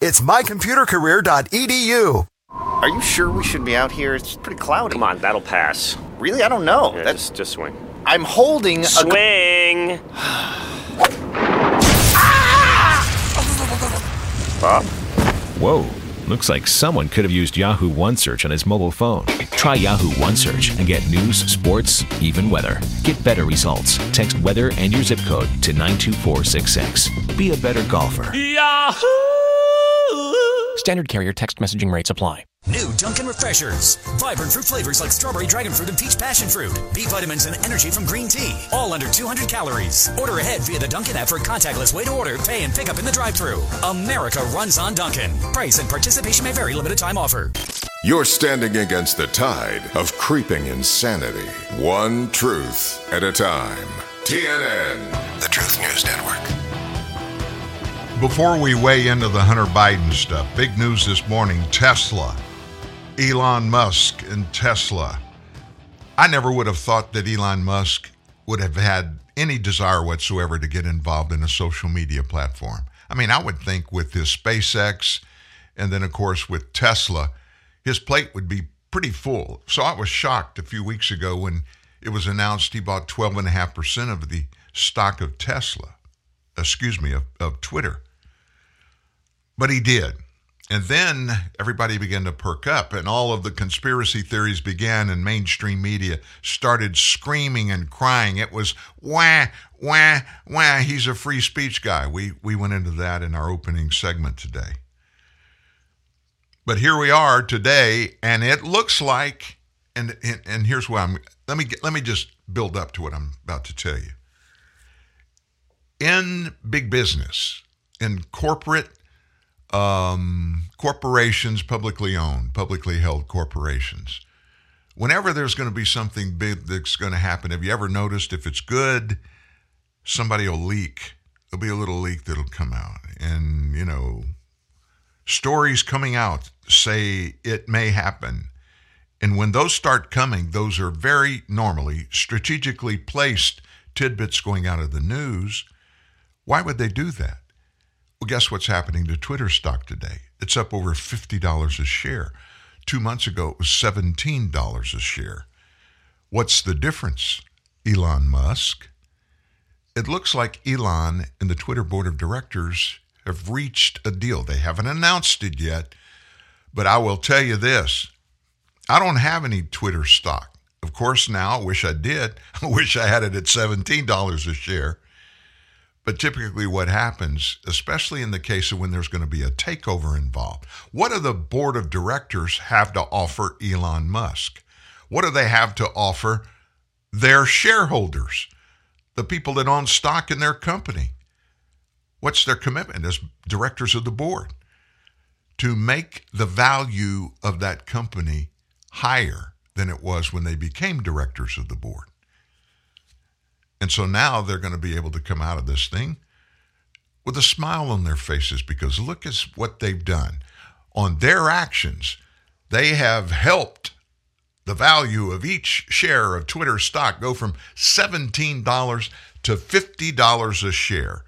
It's mycomputercareer.edu. Are you sure we should be out here? It's pretty cloudy. Come on, that'll pass. Really? I don't know. Yeah, That's just, just swing. I'm holding a Swing. a Bob? Whoa. Looks like someone could have used Yahoo OneSearch on his mobile phone. Try Yahoo OneSearch and get news, sports, even weather. Get better results. Text weather and your zip code to 92466. Be a better golfer. Yahoo! Standard carrier text messaging rates apply. New Dunkin' Refreshers. Vibrant fruit flavors like strawberry dragon fruit and peach passion fruit. B vitamins and energy from green tea. All under 200 calories. Order ahead via the Dunkin' app for a contactless way to order, pay, and pick up in the drive thru America runs on Dunkin'. Price and participation may vary. Limited time offer. You're standing against the tide of creeping insanity. One truth at a time. TNN, the Truth News Network. Before we weigh into the Hunter Biden stuff, big news this morning Tesla, Elon Musk, and Tesla. I never would have thought that Elon Musk would have had any desire whatsoever to get involved in a social media platform. I mean, I would think with his SpaceX and then, of course, with Tesla, his plate would be pretty full. So I was shocked a few weeks ago when it was announced he bought 12.5% of the stock of Tesla, excuse me, of, of Twitter. But he did. And then everybody began to perk up, and all of the conspiracy theories began, and mainstream media started screaming and crying. It was wah, wah, wah. He's a free speech guy. We, we went into that in our opening segment today. But here we are today, and it looks like, and, and, and here's why I'm, let me, get, let me just build up to what I'm about to tell you. In big business, in corporate um, corporations, publicly owned, publicly held corporations. Whenever there's going to be something big that's going to happen, have you ever noticed if it's good, somebody will leak? There'll be a little leak that'll come out. And, you know, stories coming out say it may happen. And when those start coming, those are very normally strategically placed tidbits going out of the news. Why would they do that? Well, guess what's happening to Twitter stock today? It's up over $50 a share. Two months ago, it was $17 a share. What's the difference, Elon Musk? It looks like Elon and the Twitter board of directors have reached a deal. They haven't announced it yet, but I will tell you this I don't have any Twitter stock. Of course, now I wish I did. I wish I had it at $17 a share. But typically, what happens, especially in the case of when there's going to be a takeover involved, what do the board of directors have to offer Elon Musk? What do they have to offer their shareholders, the people that own stock in their company? What's their commitment as directors of the board? To make the value of that company higher than it was when they became directors of the board. And so now they're going to be able to come out of this thing with a smile on their faces because look at what they've done. On their actions, they have helped the value of each share of Twitter stock go from $17 to $50 a share.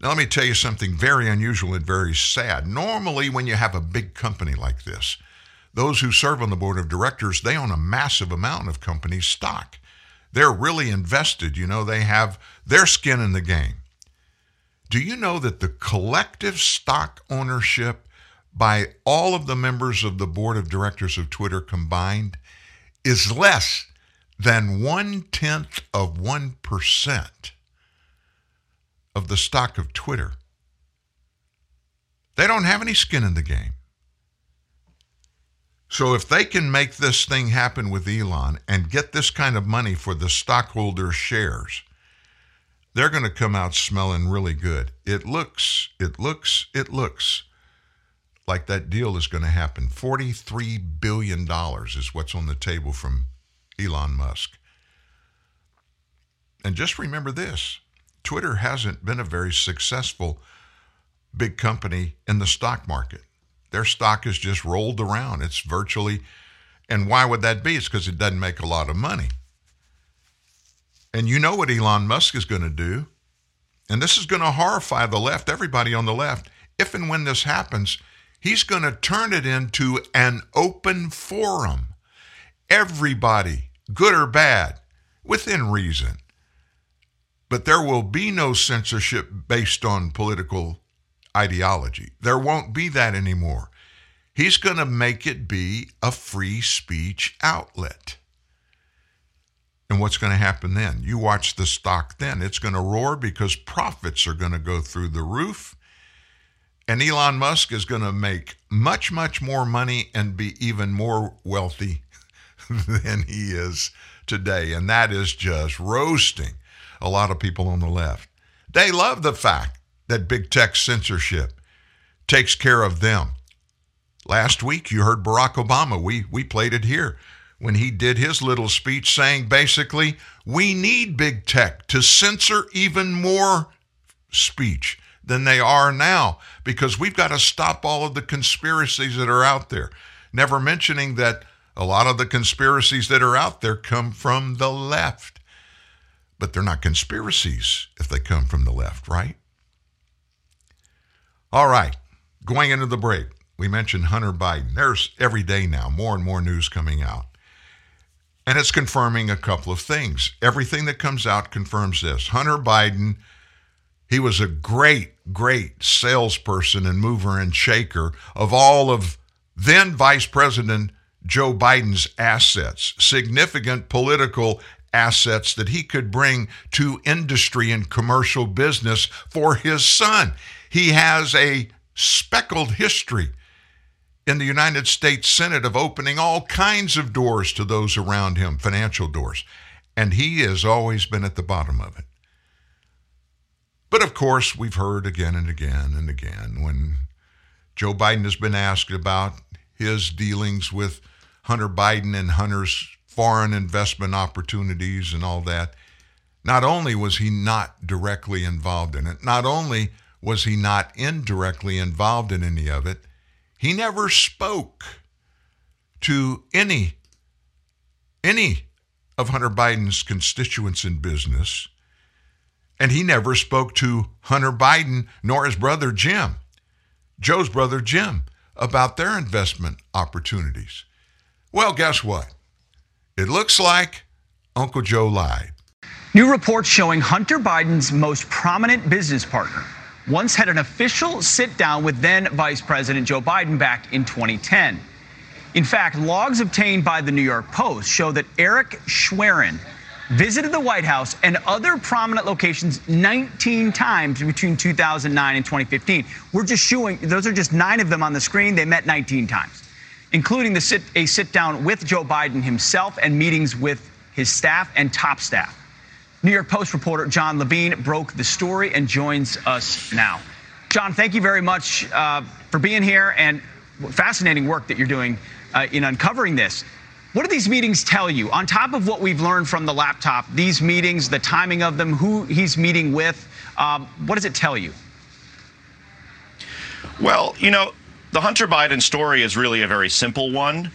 Now, let me tell you something very unusual and very sad. Normally, when you have a big company like this, those who serve on the board of directors, they own a massive amount of company stock. They're really invested, you know, they have their skin in the game. Do you know that the collective stock ownership by all of the members of the board of directors of Twitter combined is less than one tenth of 1% of the stock of Twitter? They don't have any skin in the game. So if they can make this thing happen with Elon and get this kind of money for the stockholders' shares, they're going to come out smelling really good. It looks, it looks, it looks like that deal is going to happen. $43 billion is what's on the table from Elon Musk. And just remember this Twitter hasn't been a very successful big company in the stock market. Their stock is just rolled around. It's virtually, and why would that be? It's because it doesn't make a lot of money. And you know what Elon Musk is going to do. And this is going to horrify the left, everybody on the left. If and when this happens, he's going to turn it into an open forum. Everybody, good or bad, within reason. But there will be no censorship based on political ideology. There won't be that anymore. He's going to make it be a free speech outlet. And what's going to happen then? You watch the stock then. It's going to roar because profits are going to go through the roof. And Elon Musk is going to make much, much more money and be even more wealthy than he is today. And that is just roasting a lot of people on the left. They love the fact that big tech censorship takes care of them. Last week, you heard Barack Obama. We, we played it here when he did his little speech saying basically, we need big tech to censor even more speech than they are now because we've got to stop all of the conspiracies that are out there. Never mentioning that a lot of the conspiracies that are out there come from the left. But they're not conspiracies if they come from the left, right? All right, going into the break, we mentioned Hunter Biden. There's every day now more and more news coming out. And it's confirming a couple of things. Everything that comes out confirms this. Hunter Biden, he was a great, great salesperson and mover and shaker of all of then Vice President Joe Biden's assets, significant political assets that he could bring to industry and commercial business for his son. He has a speckled history in the United States Senate of opening all kinds of doors to those around him, financial doors. And he has always been at the bottom of it. But of course, we've heard again and again and again when Joe Biden has been asked about his dealings with Hunter Biden and Hunter's foreign investment opportunities and all that. Not only was he not directly involved in it, not only was he not indirectly involved in any of it? He never spoke to any any of Hunter Biden's constituents in business, and he never spoke to Hunter Biden nor his brother Jim, Joe's brother Jim, about their investment opportunities. Well, guess what? It looks like Uncle Joe lied. New reports showing Hunter Biden's most prominent business partner, once had an official sit down with then Vice President Joe Biden back in 2010. In fact, logs obtained by the New York Post show that Eric Schwerin visited the White House and other prominent locations 19 times between 2009 and 2015. We're just showing, those are just nine of them on the screen. They met 19 times, including sit, a sit down with Joe Biden himself and meetings with his staff and top staff. New York Post reporter Jon Levine broke the story and joins us now. Jon, thank you very much uh, for being here and fascinating work that you're doing uh, in uncovering this. What do these meetings tell you? On top of what we've learned from the laptop, these meetings, the timing of them, who he's meeting with, um, what does it tell you? Well, you know, the Hunter Biden story is really a very simple one.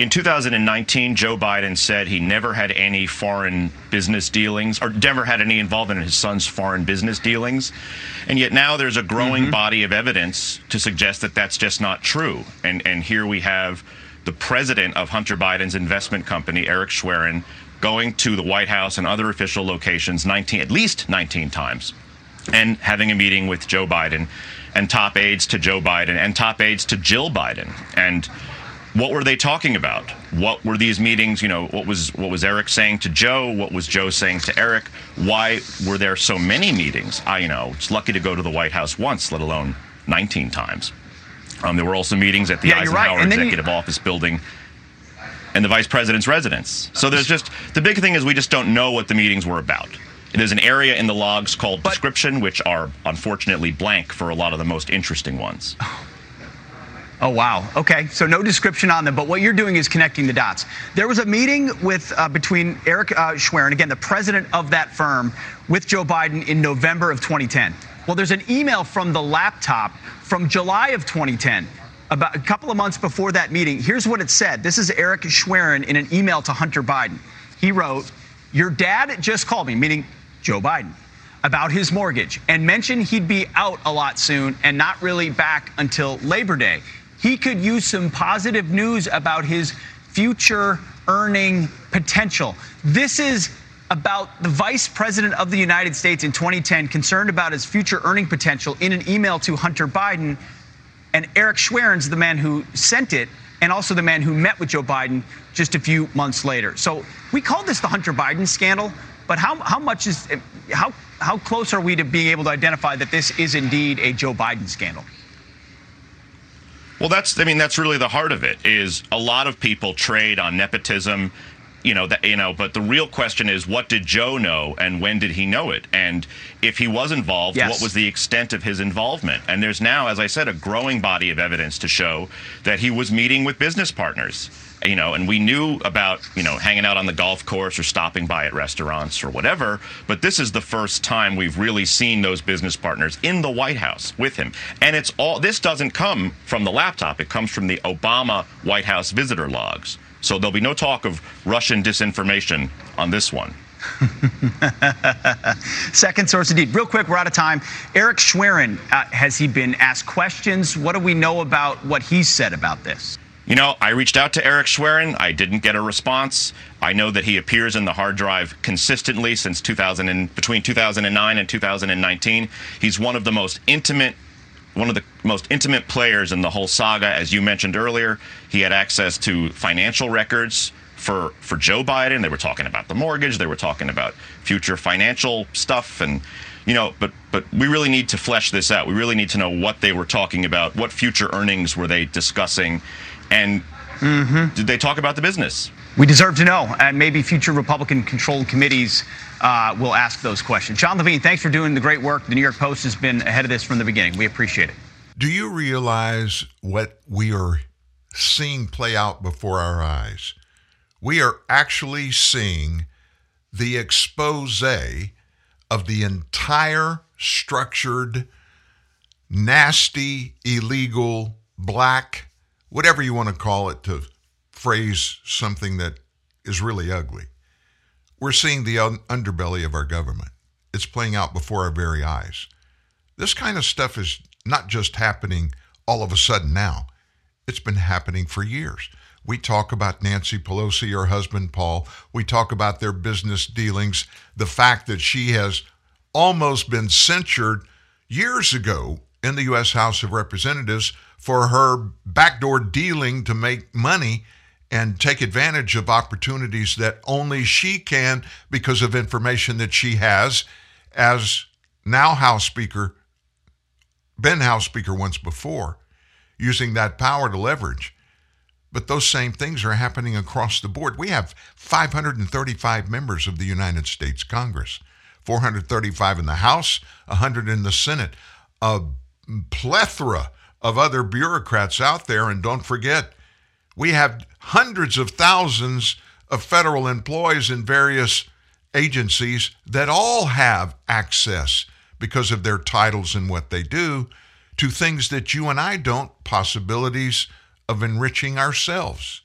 In 2019, Joe Biden said he never had any foreign business dealings or never had any involvement in his son's foreign business dealings. And yet now there's a growing mm-hmm. body of evidence to suggest that that's just not true. And, and here we have the president of Hunter Biden's investment company, Eric Schwerin, going to the White House and other official locations 19, at least 19 times and having a meeting with Joe Biden and top aides to Joe Biden and top aides to Jill Biden. And what were they talking about? What were these meetings? You know, what was what was Eric saying to Joe? What was Joe saying to Eric? Why were there so many meetings? I, you know, it's lucky to go to the White House once, let alone 19 times. Um, there were also meetings at the yeah, Eisenhower right. Executive you... Office building and the vice president's residence. So there's just the big thing is we just don't know what the meetings were about. There's an area in the logs called but, description, which are unfortunately blank for a lot of the most interesting ones. Oh, wow. Okay. So no description on them, but what you're doing is connecting the dots. There was a meeting with uh, between Eric uh, Schwerin, again, the president of that firm, with Joe Biden in November of 2010. Well, there's an email from the laptop from July of 2010 about a couple of months before that meeting. Here's what it said. This is Eric Schwerin in an email to Hunter Biden. He wrote, Your dad just called me, meaning Joe Biden, about his mortgage and mentioned he'd be out a lot soon and not really back until Labor Day he could use some positive news about his future earning potential. This is about the vice president of the United States in 2010 concerned about his future earning potential in an email to Hunter Biden. And Eric Schwerin's the man who sent it and also the man who met with Joe Biden just a few months later. So we call this the Hunter Biden scandal, but how, how much is, how, how close are we to being able to identify that this is indeed a Joe Biden scandal? Well, that's I mean that's really the heart of it. Is a lot of people trade on nepotism, you know that you know. But the real question is, what did Joe know, and when did he know it? And if he was involved, yes. what was the extent of his involvement? And there's now, as I said, a growing body of evidence to show that he was meeting with business partners you know, and we knew about, you know, hanging out on the golf course or stopping by at restaurants or whatever, but this is the first time we've really seen those business partners in the White House with him. And it's all, this doesn't come from the laptop, it comes from the Obama White House visitor logs. So there'll be no talk of Russian disinformation on this one. Second source indeed. Real quick, we're out of time. Eric Schwerin, uh, has he been asked questions? What do we know about what he said about this? You know, I reached out to Eric Schwerin. I didn't get a response. I know that he appears in the hard drive consistently since 2000 and, between 2009 and 2019. He's one of the most intimate one of the most intimate players in the whole saga as you mentioned earlier. He had access to financial records for for Joe Biden. They were talking about the mortgage, they were talking about future financial stuff and you know, but but we really need to flesh this out. We really need to know what they were talking about, what future earnings were they discussing and mm-hmm. did they talk about the business? We deserve to know, and maybe future Republican controlled committees uh, will ask those questions. Jon Levine, thanks for doing the great work. The New York Post has been ahead of this from the beginning. We appreciate it. Do you realize what we are seeing play out before our eyes? We are actually seeing the expose of the entire structured, nasty, illegal, black whatever you want to call it to phrase something that is really ugly. We're seeing the un- underbelly of our government. It's playing out before our very eyes. This kind of stuff is not just happening all of a sudden now. It's been happening for years. We talk about Nancy Pelosi, her husband Paul. We talk about their business dealings, the fact that she has almost been censured years ago in the U.S. House of Representatives for her backdoor dealing to make money and take advantage of opportunities that only she can because of information that she has as now House Speaker, been House Speaker once before, using that power to leverage. But those same things are happening across the board. We have 535 members of the United States Congress, 435 in the House, 100 in the Senate, a plethora of other bureaucrats out there. And don't forget, we have hundreds of thousands of federal employees in various agencies that all have access because of their titles and what they do to things that you and I don't, possibilities of enriching ourselves.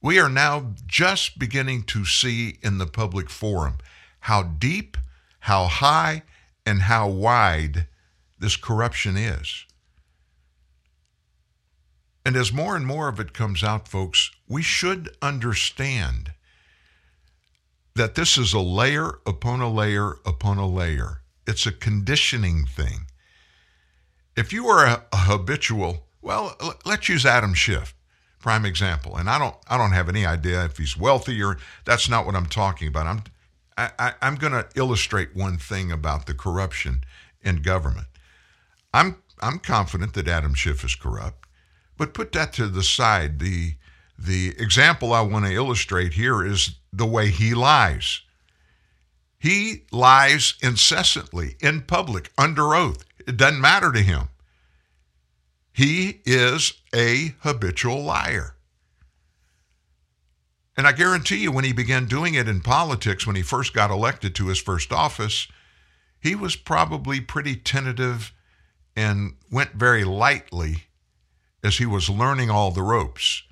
We are now just beginning to see in the public forum how deep, how high, and how wide this corruption is. And as more and more of it comes out, folks, we should understand that this is a layer upon a layer upon a layer. It's a conditioning thing. If you are a, a habitual, well, let's use Adam Schiff, prime example. And I don't, I don't have any idea if he's wealthy or that's not what I'm talking about. I'm, I, I, I'm going to illustrate one thing about the corruption in government. I'm, I'm confident that Adam Schiff is corrupt. But put that to the side. The, the example I want to illustrate here is the way he lies. He lies incessantly in public, under oath. It doesn't matter to him. He is a habitual liar. And I guarantee you, when he began doing it in politics, when he first got elected to his first office, he was probably pretty tentative and went very lightly as he was learning all the ropes.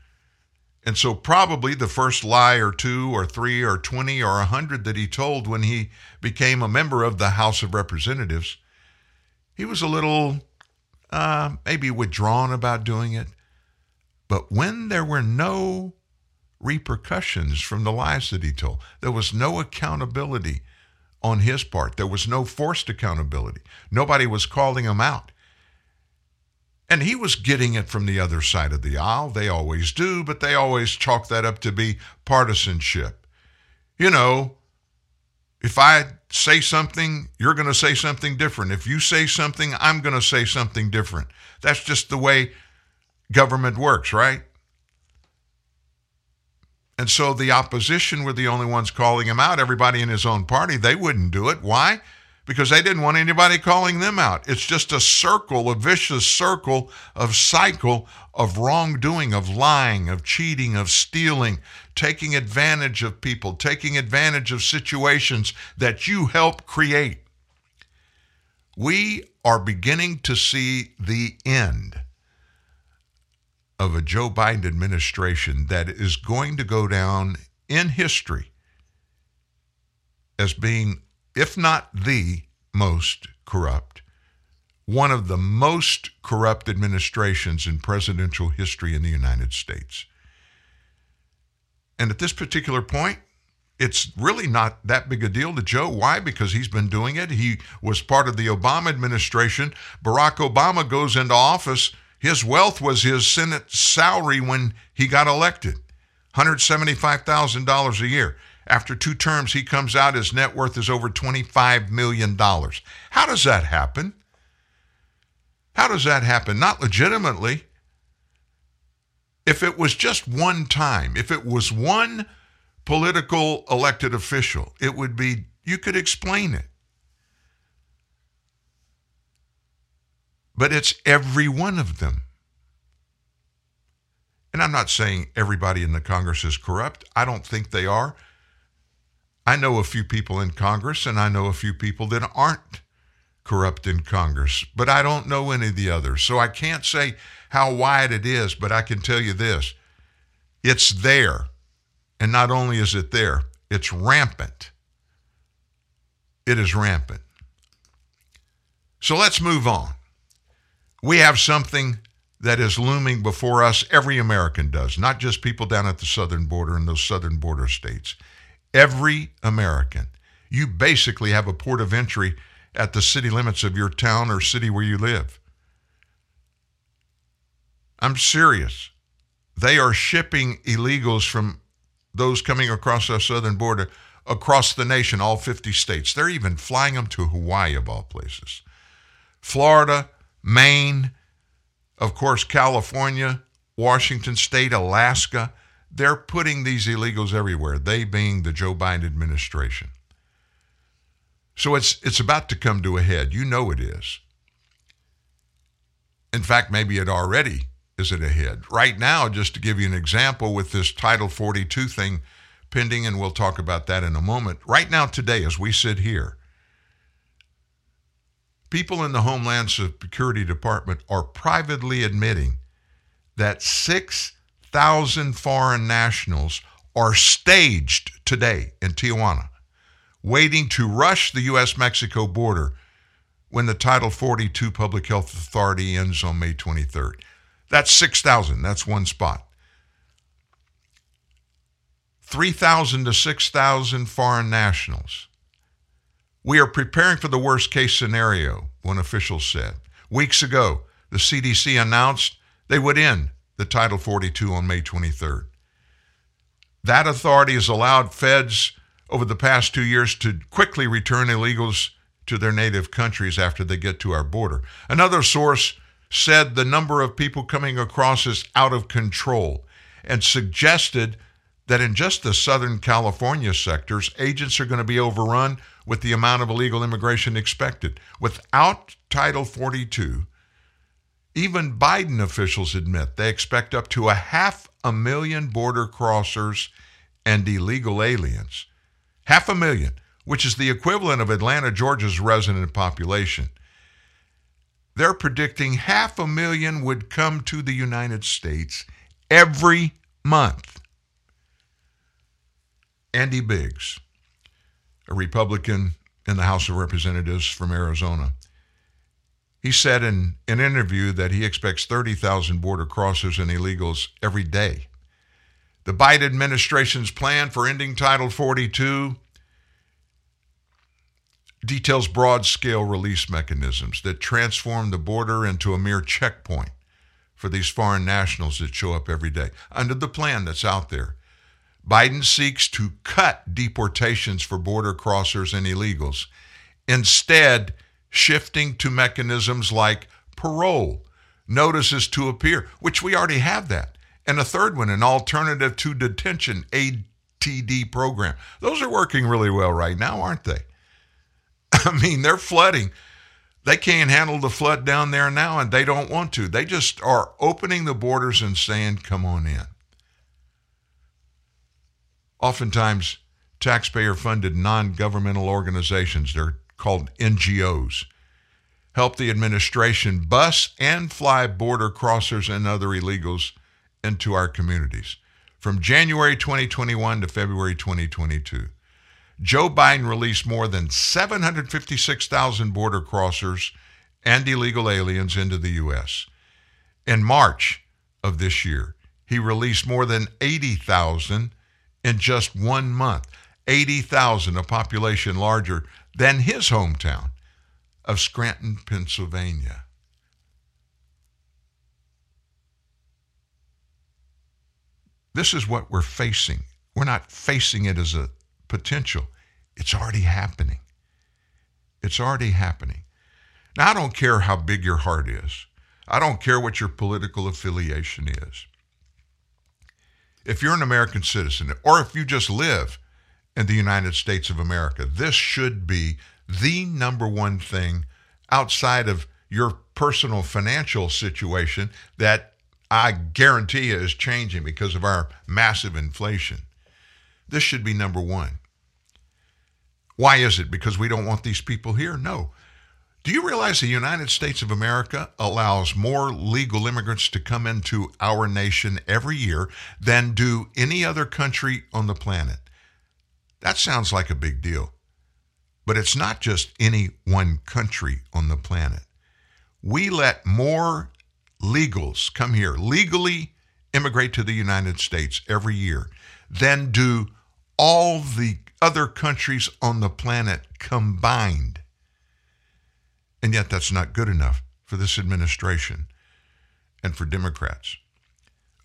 And so, probably the first lie or two or three or 20 or a 100 that he told when he became a member of the House of Representatives, he was a little uh, maybe withdrawn about doing it. But when there were no repercussions from the lies that he told, there was no accountability on his part, there was no forced accountability. Nobody was calling him out. And he was getting it from the other side of the aisle. They always do, but they always chalk that up to be partisanship. You know, if I say something, you're going to say something different. If you say something, I'm going to say something different. That's just the way government works, right? And so the opposition were the only ones calling him out. Everybody in his own party, they wouldn't do it. Why? because they didn't want anybody calling them out. It's just a circle, a vicious circle of cycle of wrongdoing, of lying, of cheating, of stealing, taking advantage of people, taking advantage of situations that you help create. We are beginning to see the end of a Joe Biden administration that is going to go down in history as being if not the most corrupt, one of the most corrupt administrations in presidential history in the United States. And at this particular point, it's really not that big a deal to Joe. Why? Because he's been doing it. He was part of the Obama administration. Barack Obama goes into office. His wealth was his Senate salary when he got elected $175,000 a year. After two terms, he comes out, his net worth is over $25 million. How does that happen? How does that happen? Not legitimately. If it was just one time, if it was one political elected official, it would be, you could explain it. But it's every one of them. And I'm not saying everybody in the Congress is corrupt. I don't think they are. I know a few people in Congress, and I know a few people that aren't corrupt in Congress, but I don't know any of the others. So I can't say how wide it is, but I can tell you this it's there. And not only is it there, it's rampant. It is rampant. So let's move on. We have something that is looming before us. Every American does, not just people down at the southern border in those southern border states every American. You basically have a port of entry at the city limits of your town or city where you live. I'm serious. they are shipping illegals from those coming across our southern border across the nation, all 50 states. They're even flying them to Hawaii, of all places. Florida, Maine, of course, California, Washington State, Alaska. They're putting these illegals everywhere, they being the Joe Biden administration. So it's it's about to come to a head. You know it is. In fact, maybe it already is at a head. Right now, just to give you an example, with this Title 42 thing pending, and we'll talk about that in a moment. Right now, today, as we sit here, people in the Homeland Security Department are privately admitting that 6,000 foreign nationals are staged today in Tijuana, waiting to rush the U.S. Mexico border when the Title 42 Public Health Authority ends on May 23rd. That's 6,000. That's one spot. 3,000 to 6,000 foreign nationals. We are preparing for the worst case scenario, one official said. Weeks ago, the CDC announced they would end the Title 42 on May 23rd. That authority has allowed feds over the past two years to quickly return illegals to their native countries after they get to our border. Another source said the number of people coming across is out of control and suggested that in just the Southern California sectors, agents are going to be overrun with the amount of illegal immigration expected. Without Title 42, even Biden officials admit they expect up to a half a million border crossers and illegal aliens. Half a million, which is the equivalent of Atlanta, Georgia's resident population. They're predicting half a million would come to the United States every month. Andy Biggs, a Republican in the House of Representatives from Arizona, he said in an interview that he expects 30,000 border crossers and illegals every day. The Biden administration's plan for ending Title 42 details broad scale release mechanisms that transform the border into a mere checkpoint for these foreign nationals that show up every day. Under the plan that's out there, Biden seeks to cut deportations for border crossers and illegals, instead, shifting to mechanisms like parole, notices to appear, which we already have that, and a third one, an alternative to detention, ATD program. Those are working really well right now, aren't they? I mean, they're flooding. They can't handle the flood down there now, and they don't want to. They just are opening the borders and saying, come on in. Oftentimes, taxpayer funded non governmental organizations, they're called NGOs, help the administration bus and fly border crossers and other illegals into our communities. From January 2021 to February 2022, Joe Biden released more than 756,000 border crossers and illegal aliens into the U.S. In March of this year, he released more than 80,000 in just one month. 80,000, a population larger than his hometown of Scranton, Pennsylvania. This is what we're facing. We're not facing it as a potential, it's already happening. It's already happening. Now, I don't care how big your heart is, I don't care what your political affiliation is if you're an American citizen or if you just live in the United States of America, this should be the number one thing outside of your personal financial situation that I guarantee is changing because of our massive inflation. This should be number one. Why is it? Because we don't want these people here? No. Do you realize the United States of America allows more legal immigrants to come into our nation every year than do any other country on the planet? That sounds like a big deal. But it's not just any one country on the planet. We let more legals come here, legally immigrate to the United States every year than do all the other countries on the planet combined. And yet, that's not good enough for this administration and for Democrats.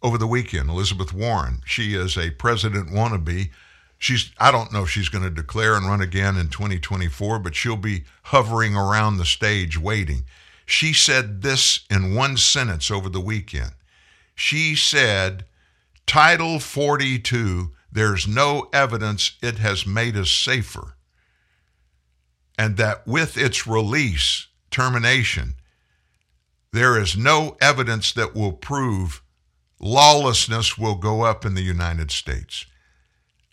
over the weekend. Elizabeth Warren, she is a president wannabe. She's I don't know if she's going to declare and run again in 2024, but she'll be hovering around the stage waiting. She said this in one sentence over the weekend. She said, Title 42, there's no evidence it has made us safer. And that with its release, termination, there is no evidence that will prove lawlessness will go up in the United States.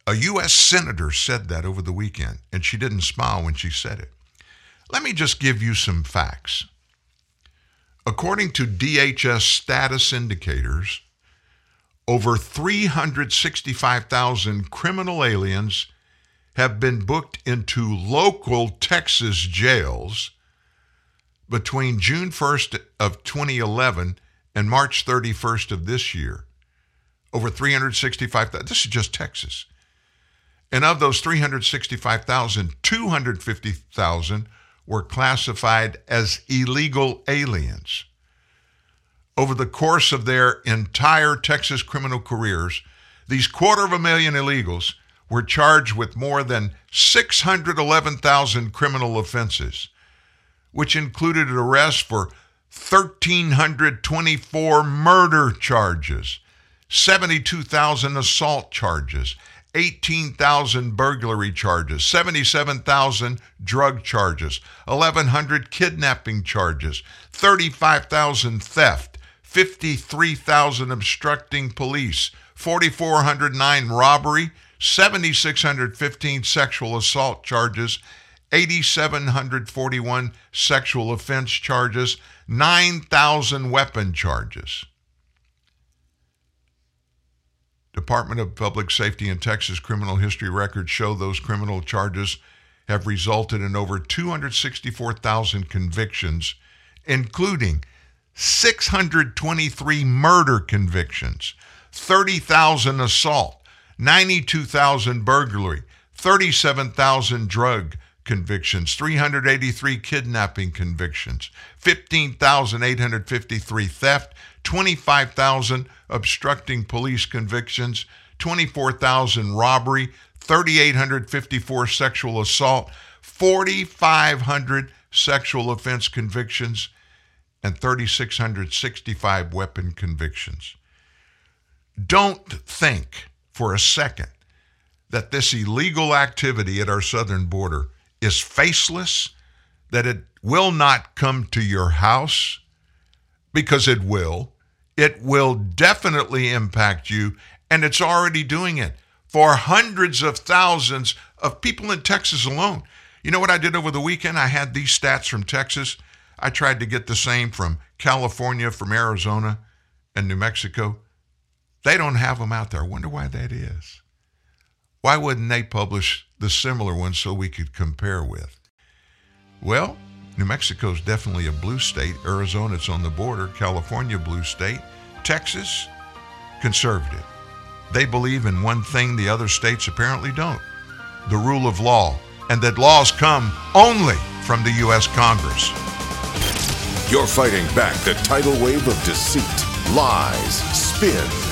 A U.S. senator said that over the weekend, and she didn't smile when she said it. Let me just give you some facts. According to DHS status indicators, over 365,000 criminal aliens have been booked into local Texas jails between June 1st of 2011 and March 31st of this year. Over 365,000. This is just Texas. And of those 365,000, 250,000 were classified as illegal aliens. Over the course of their entire Texas criminal careers, these quarter of a million illegals were charged with more than 611,000 criminal offenses, which included arrests for 1,324 murder charges, 72,000 assault charges, 18,000 burglary charges, 77,000 drug charges, 1,100 kidnapping charges, 35,000 theft, 53,000 obstructing police, 4,409 robbery, 7,615 sexual assault charges, 8,741 sexual offense charges, 9,000 weapon charges. Department of Public Safety in Texas criminal history records show those criminal charges have resulted in over 264,000 convictions, including 623 murder convictions, 30,000 assault, 92,000 burglary, 37,000 drug convictions, 383 kidnapping convictions, 15,853 theft, 25,000 obstructing police convictions, 24,000 robbery, 3,854 sexual assault, 4,500 sexual offense convictions, and 3,665 weapon convictions. Don't think for a second that this illegal activity at our southern border is faceless, that it will not come to your house, because it will. It will definitely impact you, and it's already doing it for hundreds of thousands of people in Texas alone. You know what I did over the weekend? I had these stats from Texas. I tried to get the same from California, from Arizona, and New Mexico. They don't have them out there. I wonder why that is. Why wouldn't they publish the similar ones so we could compare with? Well, New Mexico is definitely a blue state. Arizona, on the border. California, blue state. Texas, conservative. They believe in one thing the other states apparently don't the rule of law, and that laws come only from the U.S. Congress. You're fighting back the tidal wave of deceit, lies, spin,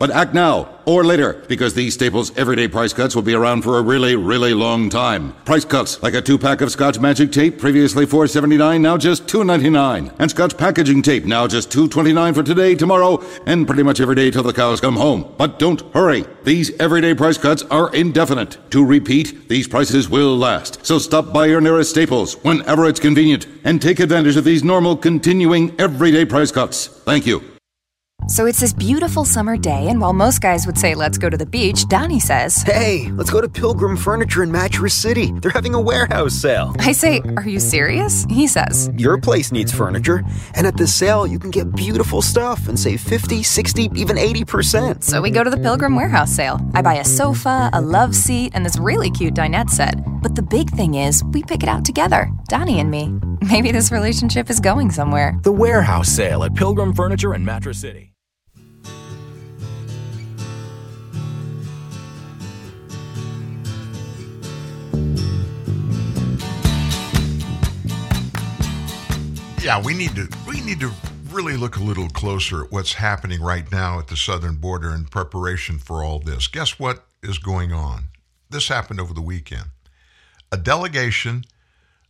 But act now or later because these Staples everyday price cuts will be around for a really, really long time. Price cuts like a two pack of Scotch Magic Tape, previously $4.79, now just $2.99. And Scotch Packaging Tape, now just $2.29 for today, tomorrow, and pretty much every day till the cows come home. But don't hurry. These everyday price cuts are indefinite. To repeat, these prices will last. So stop by your nearest Staples whenever it's convenient and take advantage of these normal, continuing, everyday price cuts. Thank you. So it's this beautiful summer day, and while most guys would say, let's go to the beach, Donnie says, Hey, let's go to Pilgrim Furniture in Mattress City. They're having a warehouse sale. I say, Are you serious? He says, Your place needs furniture, and at the sale, you can get beautiful stuff and save 50, 60, even 80%. So we go to the Pilgrim Warehouse sale. I buy a sofa, a love seat, and this really cute dinette set. But the big thing is, we pick it out together, Donnie and me. Maybe this relationship is going somewhere. The warehouse sale at Pilgrim Furniture in Mattress City. Yeah, we need to we need to really look a little closer at what's happening right now at the southern border in preparation for all this. Guess what is going on? This happened over the weekend. A delegation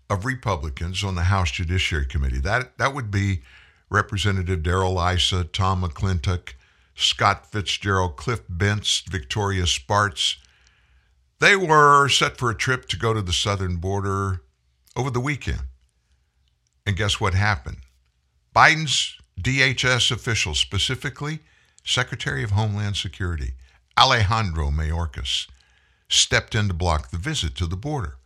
of Republicans on the House Judiciary Committee. That that would be Representative Darrell Issa, Tom McClintock, Scott Fitzgerald, Cliff Bentz, Victoria Spartz. They were set for a trip to go to the southern border over the weekend. And guess what happened? Biden's DHS officials, specifically Secretary of Homeland Security Alejandro Mayorkas, stepped in to block the visit to the border.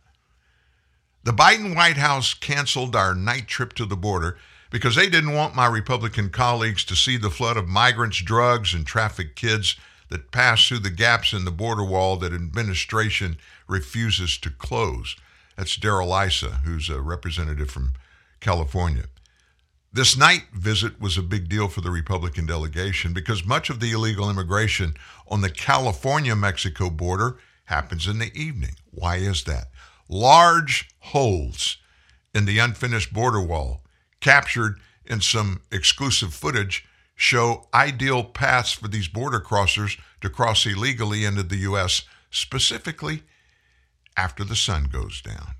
The Biden White House canceled our night trip to the border because they didn't want my Republican colleagues to see the flood of migrants, drugs, and trafficked kids that pass through the gaps in the border wall that administration refuses to close. That's Darrell Issa, who's a representative from California. This night visit was a big deal for the Republican delegation because much of the illegal immigration on the California Mexico border happens in the evening. Why is that? Large holes in the unfinished border wall, captured in some exclusive footage, show ideal paths for these border crossers to cross illegally into the U.S., specifically after the sun goes down.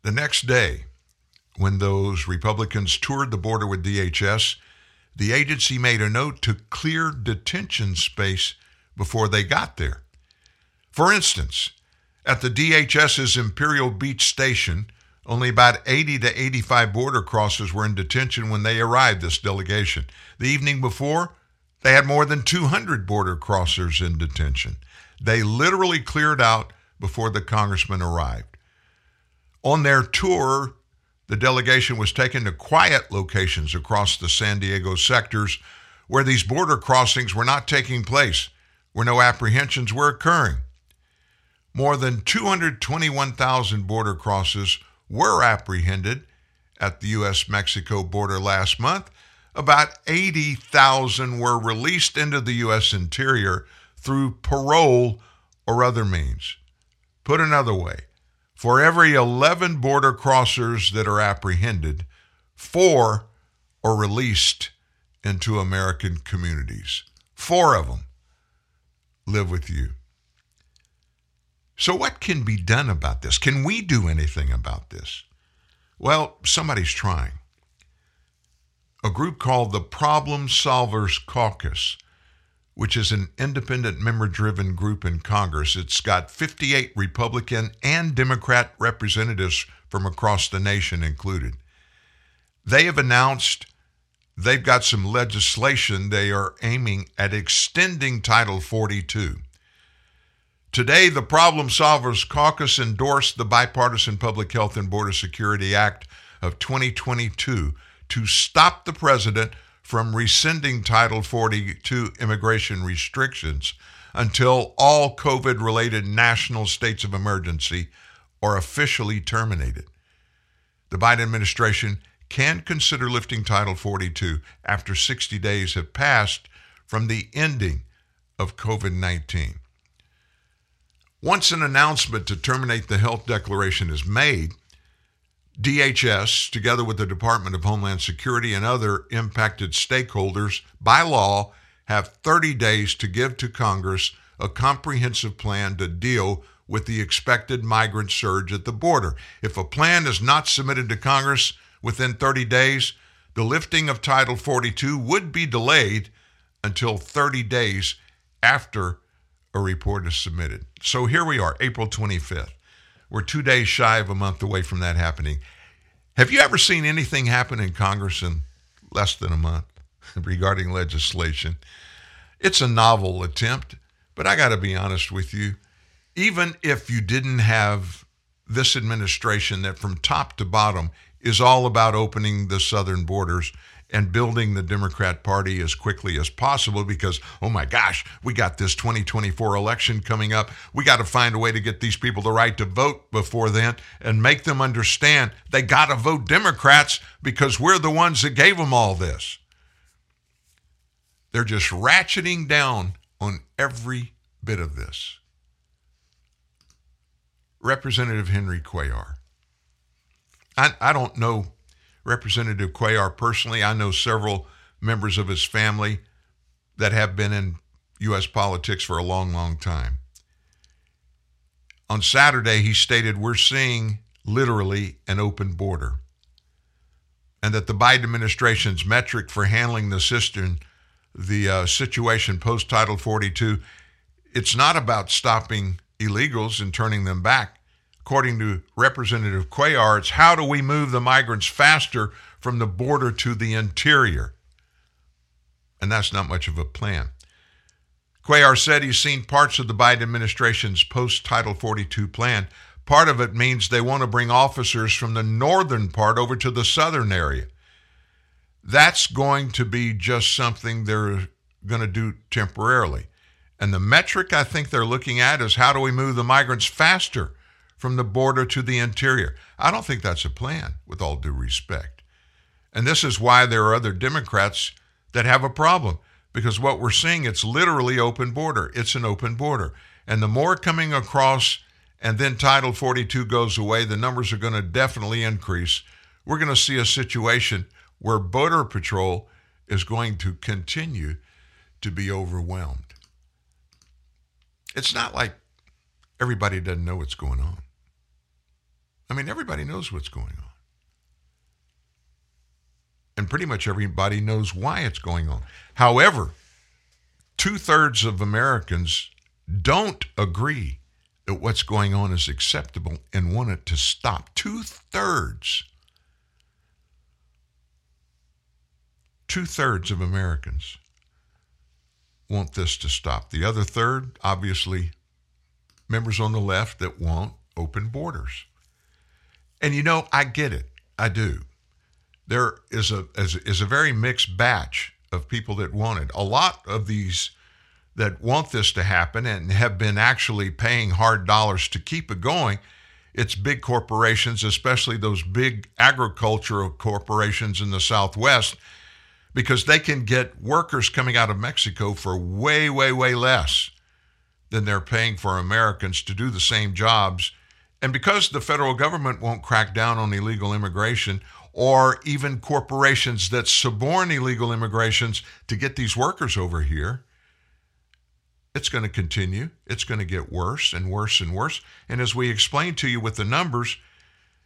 The next day, when those Republicans toured the border with DHS, the agency made a note to clear detention space before they got there. For instance, at the DHS's Imperial Beach station, only about 80 to 85 border crossers were in detention when they arrived, this delegation. The evening before, they had more than 200 border crossers in detention. They literally cleared out before the congressman arrived. On their tour, the delegation was taken to quiet locations across the San Diego sectors where these border crossings were not taking place, where no apprehensions were occurring. More than 221,000 border crosses were apprehended at the U.S. Mexico border last month. About 80,000 were released into the U.S. interior through parole or other means. Put another way, for every 11 border crossers that are apprehended, four are released into American communities. Four of them live with you. So, what can be done about this? Can we do anything about this? Well, somebody's trying. A group called the Problem Solvers Caucus, which is an independent member driven group in Congress. It's got 58 Republican and Democrat representatives from across the nation included. They have announced they've got some legislation they are aiming at extending Title 42. Today, the Problem Solvers Caucus endorsed the Bipartisan Public Health and Border Security Act of 2022 to stop the president from rescinding Title 42 immigration restrictions until all COVID related national states of emergency are officially terminated. The Biden administration can consider lifting Title 42 after 60 days have passed from the ending of COVID 19. Once an announcement to terminate the health declaration is made, DHS, together with the Department of Homeland Security and other impacted stakeholders, by law, have 30 days to give to Congress a comprehensive plan to deal with the expected migrant surge at the border. If a plan is not submitted to Congress within 30 days, the lifting of Title 42 would be delayed until 30 days after a report is submitted. So here we are, April 25th. We're two days shy of a month away from that happening. Have you ever seen anything happen in Congress in less than a month? regarding legislation. It's a novel attempt, but I got to be honest with you. Even if you didn't have this administration that from top to bottom is all about opening the southern borders and building the Democrat Party as quickly as possible because, oh my gosh, we got this 2024 election coming up. We got to find a way to get these people the right to vote before then and make them understand they got to vote Democrats because we're the ones that gave them all this. They're just ratcheting down on every bit of this. Representative Henry Cuellar. I, I don't know Representative Cuellar personally. I know several members of his family that have been in U.S. politics for a long, long time. On Saturday, he stated, We're seeing literally an open border, and that the Biden administration's metric for handling the cistern, the uh, situation post Title 42, it's not about stopping illegals and turning them back. According to Representative Cuellar, it's how do we move the migrants faster from the border to the interior? And that's not much of a plan. Cuellar said he's seen parts of the Biden administration's post Title 42 plan. Part of it means they want to bring officers from the northern part over to the southern area. That's going to be just something they're going to do temporarily. And the metric I think they're looking at is how do we move the migrants faster from the border to the interior? I don't think that's a plan, with all due respect. And this is why there are other Democrats that have a problem because what we're seeing it's literally open border. It's an open border. And the more coming across and then Title 42 goes away, the numbers are going to definitely increase. We're going to see a situation where Border Patrol is going to continue to be overwhelmed. It's not like everybody doesn't know what's going on. I mean, everybody knows what's going on. And pretty much everybody knows why it's going on. However, two thirds of Americans don't agree that what's going on is acceptable and want it to stop. Two thirds. Two thirds of Americans want this to stop. The other third, obviously, members on the left that want open borders. And you know, I get it. I do. There is a is, is a very mixed batch of people that want it. A lot of these that want this to happen and have been actually paying hard dollars to keep it going. It's big corporations, especially those big agricultural corporations in the Southwest, because they can get workers coming out of Mexico for way, way, way less than they're paying for Americans to do the same jobs. And because the federal government won't crack down on illegal immigration or even corporations that suborn illegal immigrations to get these workers over here, it's going to continue. It's going to get worse and worse and worse. And as we explained to you with the numbers,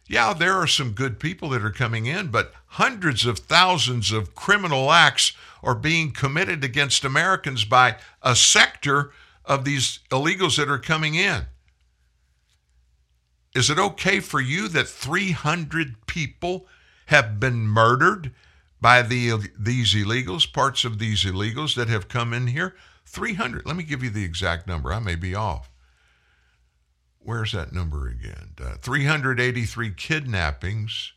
yeah, there are some good people that are coming in, but hundreds of thousands of criminal acts are being committed against Americans by a sector of these illegals that are coming in. Is it okay for you that 300 people have been murdered by the these illegals, parts of these illegals that have come in here? 300. Let me give you the exact number. I may be off. Where's that number again? Uh, 383 kidnappings,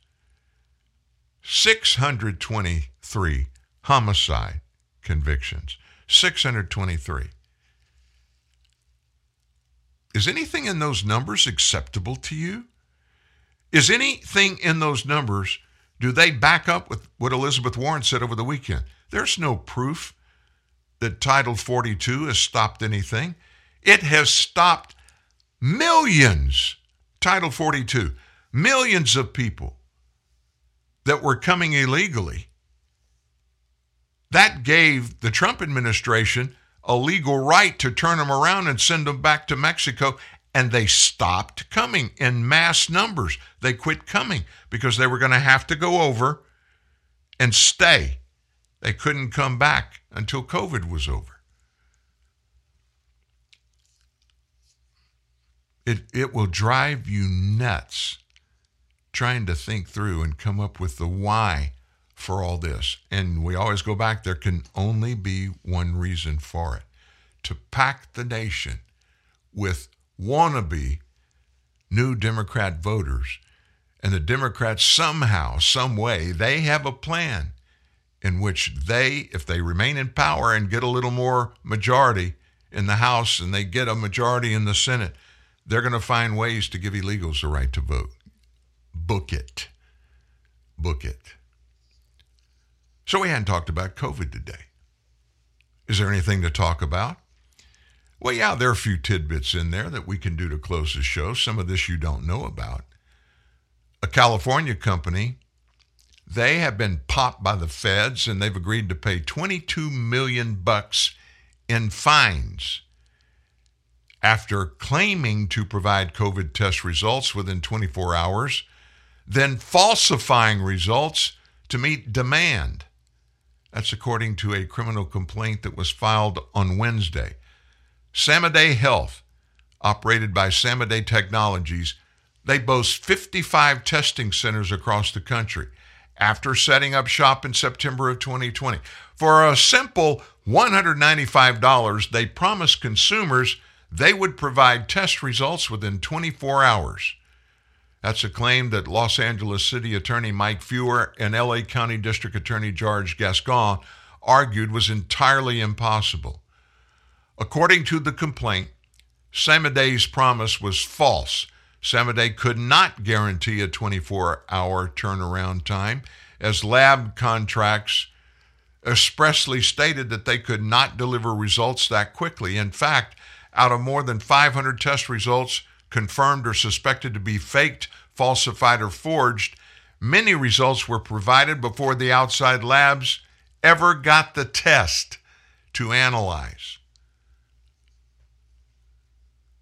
623 homicide convictions. 623. Is anything in those numbers acceptable to you? Is anything in those numbers, do they back up with what Elizabeth Warren said over the weekend? There's no proof that Title 42 has stopped anything. It has stopped millions, Title 42, millions of people that were coming illegally. That gave the Trump administration a legal right to turn them around and send them back to Mexico. And they stopped coming in mass numbers. They quit coming because they were going to have to go over and stay. They couldn't come back until COVID was over. It, it will drive you nuts trying to think through and come up with the why for all this. And we always go back, there can only be one reason for it to pack the nation with wannabe new Democrat voters. And the Democrats somehow, some way, they have a plan in which they, if they remain in power and get a little more majority in the House and they get a majority in the Senate, they're going to find ways to give illegals the right to vote. Book it. Book it. So we hadn't talked about COVID today. Is there anything to talk about? Well, yeah, there are a few tidbits in there that we can do to close the show. Some of this you don't know about. A California company, they have been popped by the feds and they've agreed to pay 22 million bucks in fines after claiming to provide COVID test results within 24 hours, then falsifying results to meet demand. That's according to a criminal complaint that was filed on Wednesday. Sameday Health, operated by Sameday Technologies, they boast 55 testing centers across the country after setting up shop in September of 2020. For a simple $195, they promised consumers they would provide test results within 24 hours. That's a claim that Los Angeles City Attorney Mike Feuer and LA County District Attorney George Gascon argued was entirely impossible. According to the complaint, Sameday's promise was false. Sameday could not guarantee a 24 hour turnaround time, as lab contracts expressly stated that they could not deliver results that quickly. In fact, out of more than 500 test results confirmed or suspected to be faked, falsified, or forged, many results were provided before the outside labs ever got the test to analyze.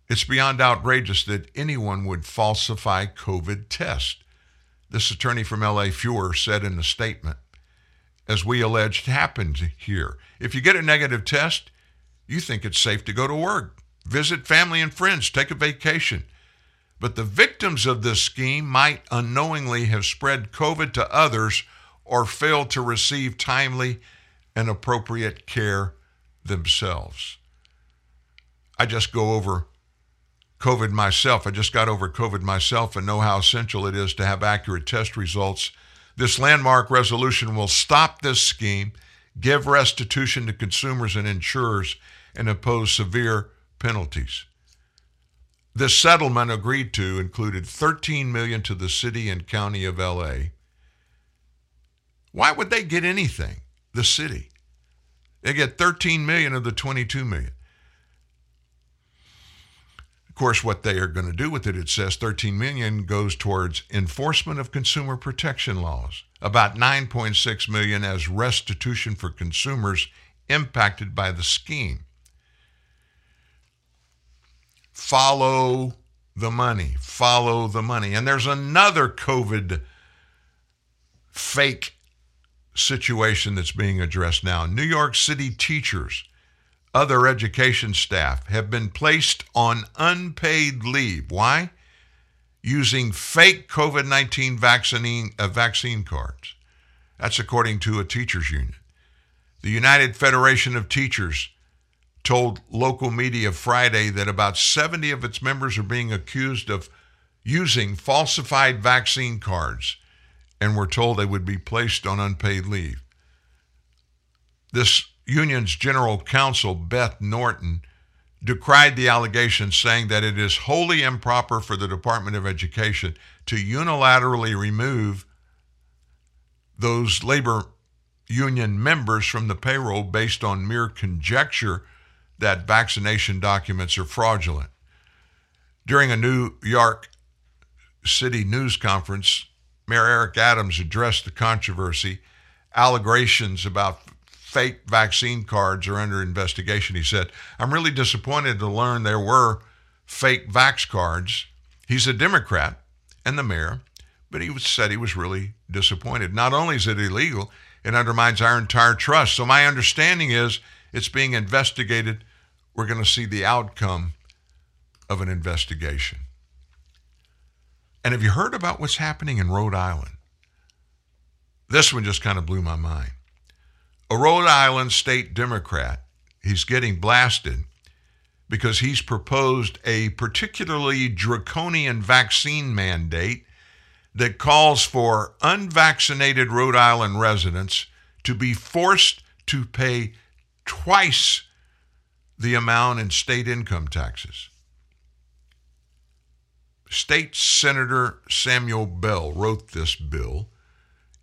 It's beyond outrageous that anyone would falsify COVID tests. This attorney from LA Feuer said in a statement, as we alleged happened here. If you get a negative test, you think it's safe to go to work, visit family and friends, take a vacation. But the victims of this scheme might unknowingly have spread COVID to others or failed to receive timely and appropriate care themselves. I just go over COVID myself. I just got over COVID myself and know how essential it is to have accurate test results. This landmark resolution will stop this scheme, give restitution to consumers and insurers, and impose severe penalties. This settlement agreed to included 13 million to the city and county of LA. Why would they get anything? The city. They get 13 million of the 22 million. Of course, what they are going to do with it, it says 13 million goes towards enforcement of consumer protection laws. About 9.6 million as restitution for consumers impacted by the scheme. Follow the money. Follow the money. And there's another COVID fake situation that's being addressed now. New York City teachers, other education staff have been placed on unpaid leave. Why? Using fake COVID 19 vaccine, uh, vaccine cards. That's according to a teachers union. The United Federation of Teachers told local media Friday that about 70 of its members are being accused of using falsified vaccine cards and were told they would be placed on unpaid leave. This union's general counsel, Beth Norton, decried the allegations, saying that it is wholly improper for the Department of Education to unilaterally remove those labor union members from the payroll based on mere conjecture that vaccination documents are fraudulent. During a New York City news conference, Mayor Eric Adams addressed the controversy. Allegations about fake vaccine cards are under investigation. He said, I'm really disappointed to learn there were fake vax cards. He's a Democrat and the mayor, but he said he was really disappointed. Not only is it illegal, it undermines our entire trust. So my understanding is it's being investigated. We're going to see the outcome of an investigation. And have you heard about what's happening in Rhode Island? This one just kind of blew my mind. A Rhode Island state Democrat, he's getting blasted because he's proposed a particularly draconian vaccine mandate that calls for unvaccinated Rhode Island residents to be forced to pay twice the amount in state income taxes. State Senator Samuel Bell wrote this bill.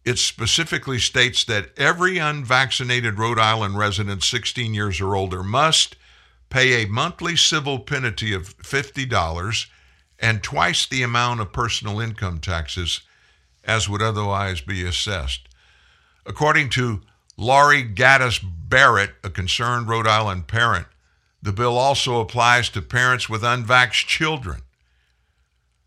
It specifically states that every unvaccinated Rhode Island resident 16 years or older must pay a monthly civil penalty of $50 and twice the amount of personal income taxes as would otherwise be assessed. According to Laurie Gaddis Barrett, a concerned Rhode Island parent, the bill also applies to parents with unvaxxed children.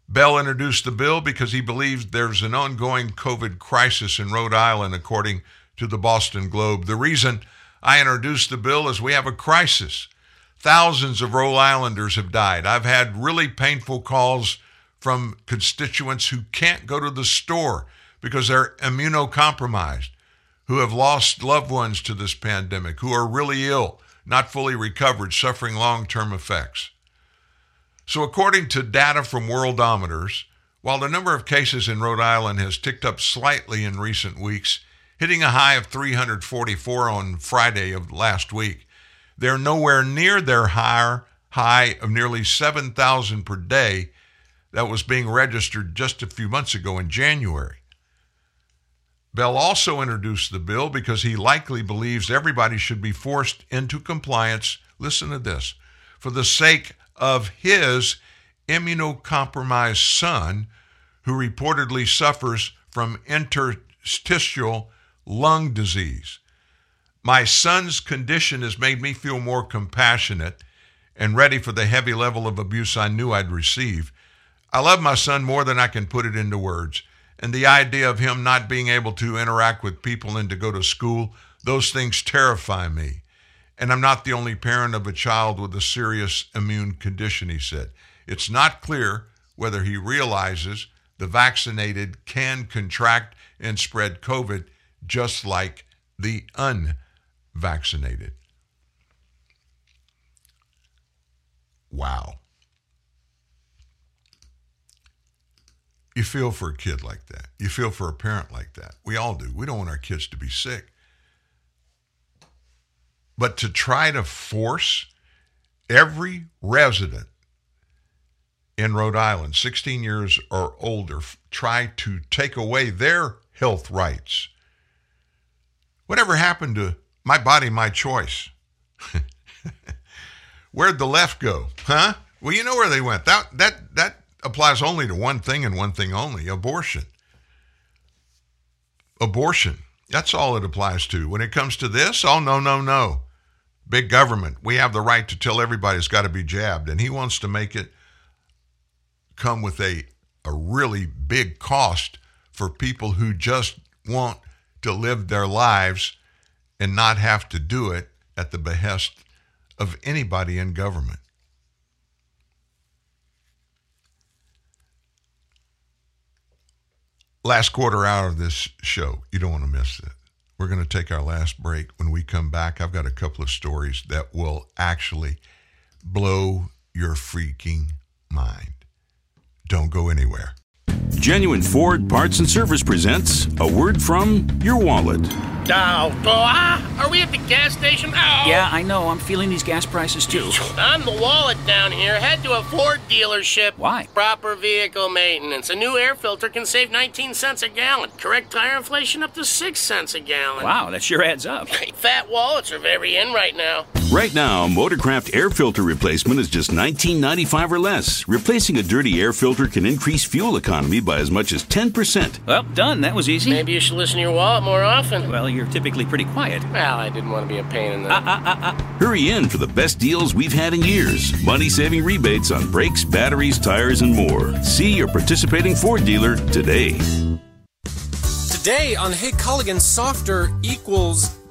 Bell introduced the bill because he believes there's an ongoing COVID crisis in Rhode Island, according to the Boston Globe. The reason I introduced the bill is we have a crisis. Thousands of Rhode Islanders have died. I've had really painful calls from constituents who can't go to the store because they're immunocompromised, who have lost loved ones to this pandemic, who are really ill, not fully recovered, suffering long term effects. So, according to data from Worldometers, while the number of cases in Rhode Island has ticked up slightly in recent weeks, hitting a high of 344 on Friday of last week, they're nowhere near their higher high of nearly 7,000 per day that was being registered just a few months ago in January. Bell also introduced the bill because he likely believes everybody should be forced into compliance. Listen to this for the sake of his immunocompromised son, who reportedly suffers from interstitial lung disease. My son's condition has made me feel more compassionate and ready for the heavy level of abuse I knew I'd receive. I love my son more than I can put it into words. And the idea of him not being able to interact with people and to go to school, those things terrify me. And I'm not the only parent of a child with a serious immune condition, he said. It's not clear whether he realizes the vaccinated can contract and spread COVID just like the unvaccinated. Wow. You feel for a kid like that. You feel for a parent like that. We all do. We don't want our kids to be sick. But to try to force every resident in Rhode Island, 16 years or older, try to take away their health rights. Whatever happened to my body, my choice? Where'd the left go? Huh? Well, you know where they went. That that that applies only to one thing and one thing only abortion. Abortion. That's all it applies to. When it comes to this, oh, no, no, no. Big government. We have the right to tell everybody's got to be jabbed. And he wants to make it come with a, a really big cost for people who just want to live their lives and not have to do it at the behest of anybody in government. Last quarter hour of this show. You don't want to miss it. We're going to take our last break. When we come back, I've got a couple of stories that will actually blow your freaking mind. Don't go anywhere. Genuine Ford Parts and Service presents a word from your wallet. Oh, ah, are we at the gas station? Oh. Yeah, I know. I'm feeling these gas prices too. I'm the wallet down here. Head to a Ford dealership. Why? Proper vehicle maintenance. A new air filter can save 19 cents a gallon. Correct tire inflation up to 6 cents a gallon. Wow, that sure adds up. Fat wallets are very in right now. Right now, Motorcraft air filter replacement is just $19.95 or less. Replacing a dirty air filter can increase fuel economy by as much as 10%. Well, done. That was easy. Maybe you should listen to your wallet more often. Well, you're typically pretty quiet. Well, I didn't want to be a pain in the. Uh, uh, uh, uh. Hurry in for the best deals we've had in years. Money saving rebates on brakes, batteries, tires, and more. See your participating Ford dealer today. Today on Hey Culligan, softer equals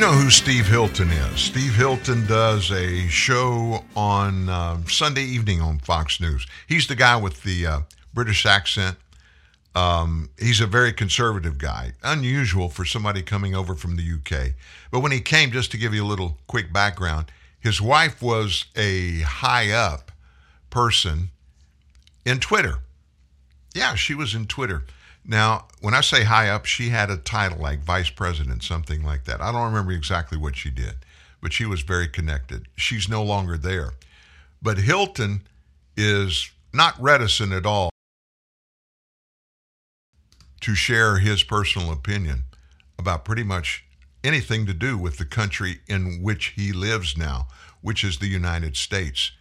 Know who Steve Hilton is. Steve Hilton does a show on uh, Sunday evening on Fox News. He's the guy with the uh, British accent. Um, he's a very conservative guy, unusual for somebody coming over from the UK. But when he came, just to give you a little quick background, his wife was a high up person in Twitter. Yeah, she was in Twitter. Now, when I say high up, she had a title like vice president, something like that. I don't remember exactly what she did, but she was very connected. She's no longer there. But Hilton is not reticent at all to share his personal opinion about pretty much anything to do with the country in which he lives now, which is the United States.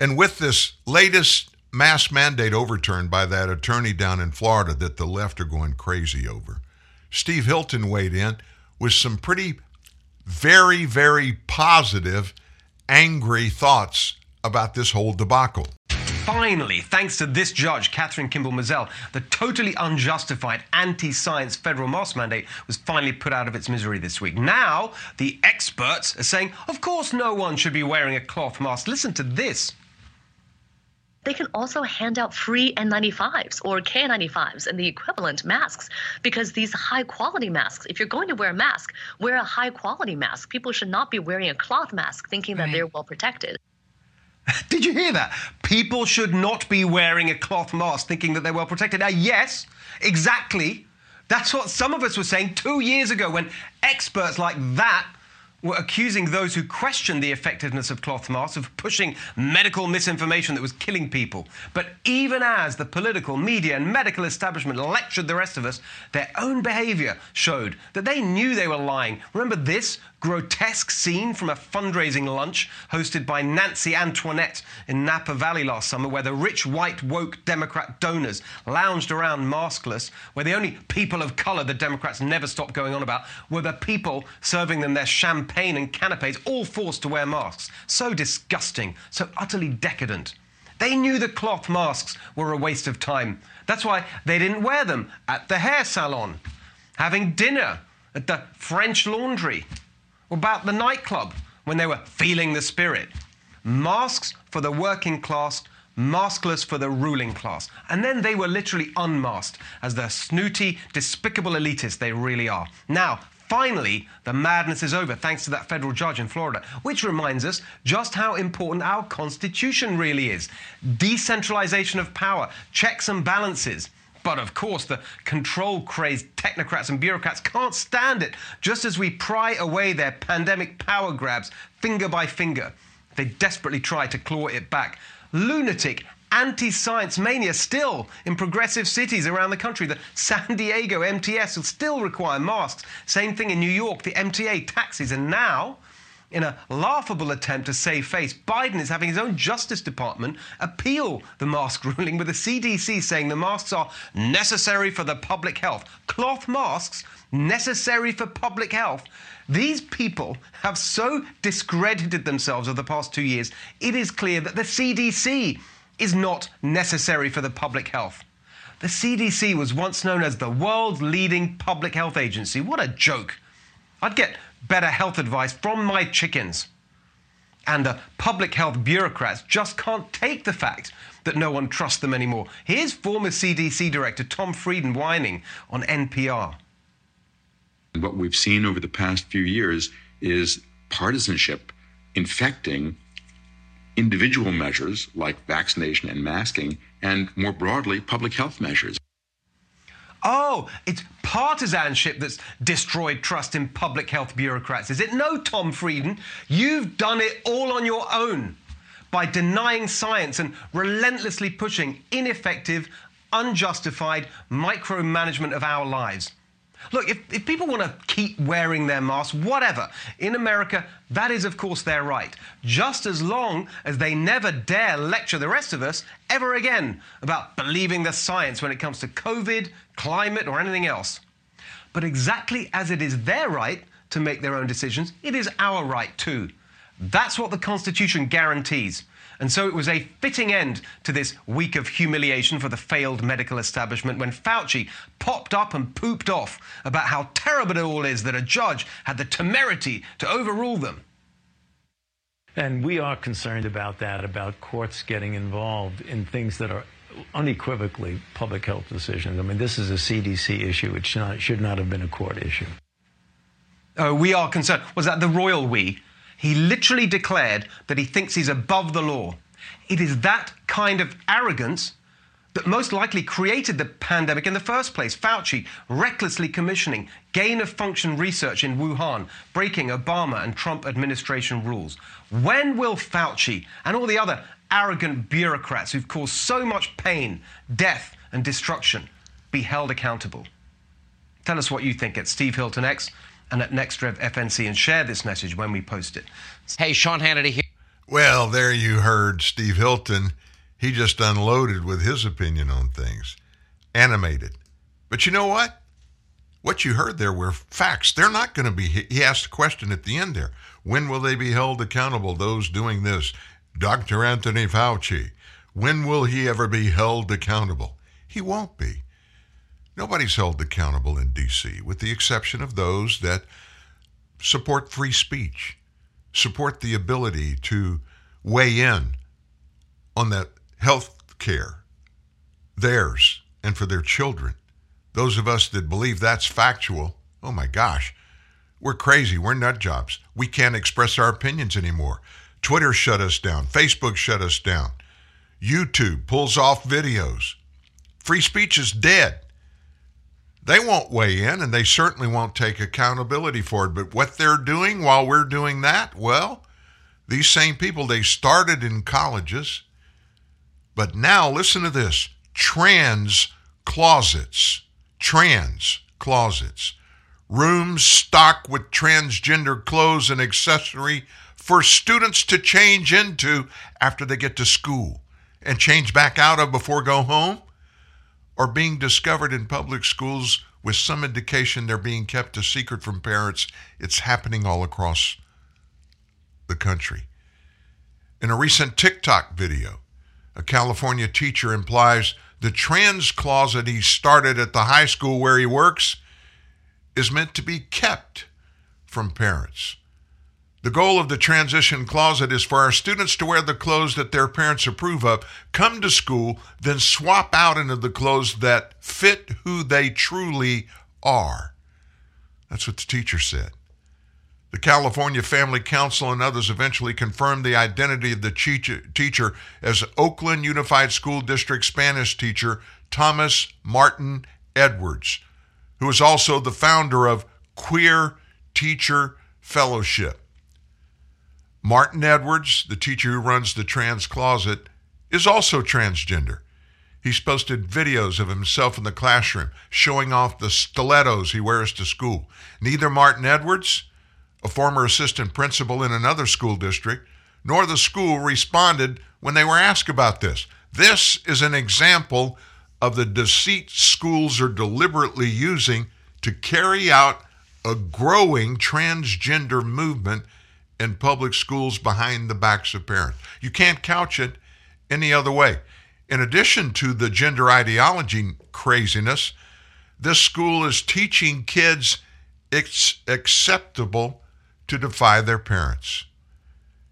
And with this latest mass mandate overturned by that attorney down in Florida that the left are going crazy over, Steve Hilton weighed in with some pretty, very, very positive, angry thoughts about this whole debacle. Finally, thanks to this judge, Kathryn Kimball Mizelle, the totally unjustified anti science federal mask mandate was finally put out of its misery this week. Now, the experts are saying, of course, no one should be wearing a cloth mask. Listen to this. They can also hand out free N95s or K95s and the equivalent masks because these high quality masks, if you're going to wear a mask, wear a high quality mask. People should not be wearing a cloth mask thinking that they're well protected. Did you hear that? People should not be wearing a cloth mask thinking that they're well protected. Uh, yes, exactly. That's what some of us were saying two years ago when experts like that were accusing those who questioned the effectiveness of cloth masks of pushing medical misinformation that was killing people. But even as the political, media, and medical establishment lectured the rest of us, their own behavior showed that they knew they were lying. Remember this grotesque scene from a fundraising lunch hosted by Nancy Antoinette in Napa Valley last summer, where the rich, white, woke Democrat donors lounged around maskless, where the only people of color the Democrats never stopped going on about were the people serving them their champagne and canapes, all forced to wear masks. So disgusting, so utterly decadent. They knew the cloth masks were a waste of time. That's why they didn't wear them at the hair salon, having dinner at the French laundry, about the nightclub when they were feeling the spirit. Masks for the working class, maskless for the ruling class. And then they were literally unmasked as the snooty, despicable elitists they really are. Now, Finally, the madness is over thanks to that federal judge in Florida, which reminds us just how important our Constitution really is. Decentralization of power, checks and balances. But of course, the control crazed technocrats and bureaucrats can't stand it, just as we pry away their pandemic power grabs finger by finger. They desperately try to claw it back. Lunatic, anti science mania still in progressive cities around the country. The San Diego MTS will still require masks. Same thing in New York, the MTA, taxis. And now, in a laughable attempt to save face, Biden is having his own Justice Department appeal the mask ruling, with the CDC saying the masks are necessary for the public health. Cloth masks necessary for public health. These people have so discredited themselves over the past two years, it is clear that the CDC is not necessary for the public health. The CDC was once known as the world's leading public health agency. What a joke. I'd get better health advice from my chickens. And the public health bureaucrats just can't take the fact that no one trusts them anymore. Here's former CDC Director Tom Frieden whining on NPR. What we've seen over the past few years is partisanship infecting individual measures like vaccination and masking, and more broadly, public health measures. Oh, it's partisanship that's destroyed trust in public health bureaucrats, is it? No, Tom Frieden. You've done it all on your own by denying science and relentlessly pushing ineffective, unjustified micromanagement of our lives. Look, if, if people want to keep wearing their masks, whatever, in America, that is, of course, their right. Just as long as they never dare lecture the rest of us ever again about believing the science when it comes to COVID, climate, or anything else. But exactly as it is their right to make their own decisions, it is our right too. That's what the Constitution guarantees. And so it was a fitting end to this week of humiliation for the failed medical establishment when Fauci popped up and pooped off about how terrible it all is that a judge had the temerity to overrule them. And we are concerned about that, about courts getting involved in things that are unequivocally public health decisions. I mean, this is a CDC issue. It should not, should not have been a court issue. Oh, we are concerned. Was that the royal we? He literally declared that he thinks he's above the law. It is that kind of arrogance that most likely created the pandemic in the first place. Fauci recklessly commissioning gain of function research in Wuhan, breaking Obama and Trump administration rules. When will Fauci and all the other arrogant bureaucrats who've caused so much pain, death, and destruction be held accountable? Tell us what you think at Steve Hilton X and at NextRev FNC and share this message when we post it. Hey, Sean Hannity here. Well, there you heard Steve Hilton. He just unloaded with his opinion on things, animated. But you know what? What you heard there were facts. They're not going to be. He asked a question at the end there. When will they be held accountable? Those doing this, Dr. Anthony Fauci. When will he ever be held accountable? He won't be. Nobody's held accountable in D.C., with the exception of those that support free speech, support the ability to weigh in on that health care, theirs and for their children. Those of us that believe that's factual, oh my gosh, we're crazy. We're nut jobs. We can't express our opinions anymore. Twitter shut us down. Facebook shut us down. YouTube pulls off videos. Free speech is dead. They won't weigh in and they certainly won't take accountability for it. But what they're doing while we're doing that, well, these same people, they started in colleges, but now listen to this trans closets, trans closets, rooms stocked with transgender clothes and accessory for students to change into after they get to school and change back out of before go home are being discovered in public schools with some indication they're being kept a secret from parents. It's happening all across the country. In a recent TikTok video, a California teacher implies the trans closet he started at the high school where he works is meant to be kept from parents. The goal of the transition closet is for our students to wear the clothes that their parents approve of, come to school, then swap out into the clothes that fit who they truly are. That's what the teacher said. The California Family Council and others eventually confirmed the identity of the teacher as Oakland Unified School District Spanish teacher Thomas Martin Edwards, who is also the founder of Queer Teacher Fellowship. Martin Edwards, the teacher who runs the trans closet, is also transgender. He's posted videos of himself in the classroom showing off the stilettos he wears to school. Neither Martin Edwards, a former assistant principal in another school district, nor the school responded when they were asked about this. This is an example of the deceit schools are deliberately using to carry out a growing transgender movement in public schools behind the backs of parents. You can't couch it any other way. In addition to the gender ideology craziness, this school is teaching kids it's acceptable to defy their parents.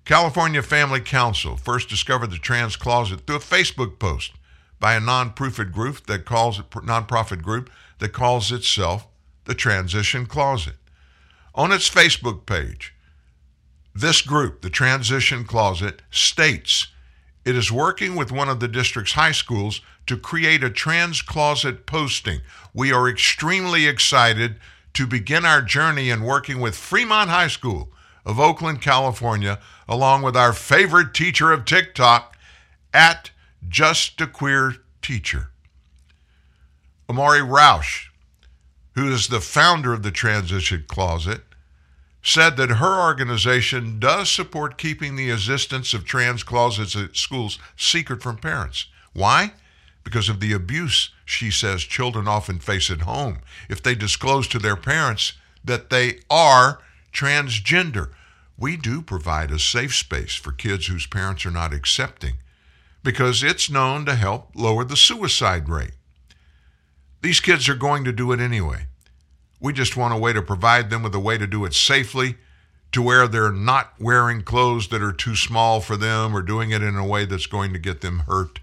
California Family Council first discovered the trans closet through a Facebook post by a non-profit group that calls it nonprofit group that calls itself the Transition Closet. On its Facebook page, this group, the Transition Closet, states it is working with one of the district's high schools to create a trans closet posting. We are extremely excited to begin our journey in working with Fremont High School of Oakland, California, along with our favorite teacher of TikTok at Just a Queer Teacher. Amari Roush, who is the founder of the Transition Closet, said that her organization does support keeping the existence of trans closets at schools secret from parents. Why? Because of the abuse she says children often face at home if they disclose to their parents that they are transgender. We do provide a safe space for kids whose parents are not accepting because it's known to help lower the suicide rate. These kids are going to do it anyway. We just want a way to provide them with a way to do it safely, to where they're not wearing clothes that are too small for them or doing it in a way that's going to get them hurt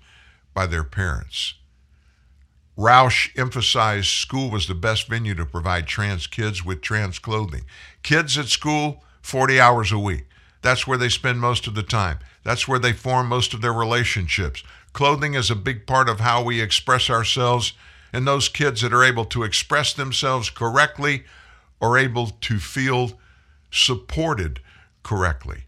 by their parents. Roush emphasized school was the best venue to provide trans kids with trans clothing. Kids at school, 40 hours a week. That's where they spend most of the time. That's where they form most of their relationships. Clothing is a big part of how we express ourselves and those kids that are able to express themselves correctly are able to feel supported correctly.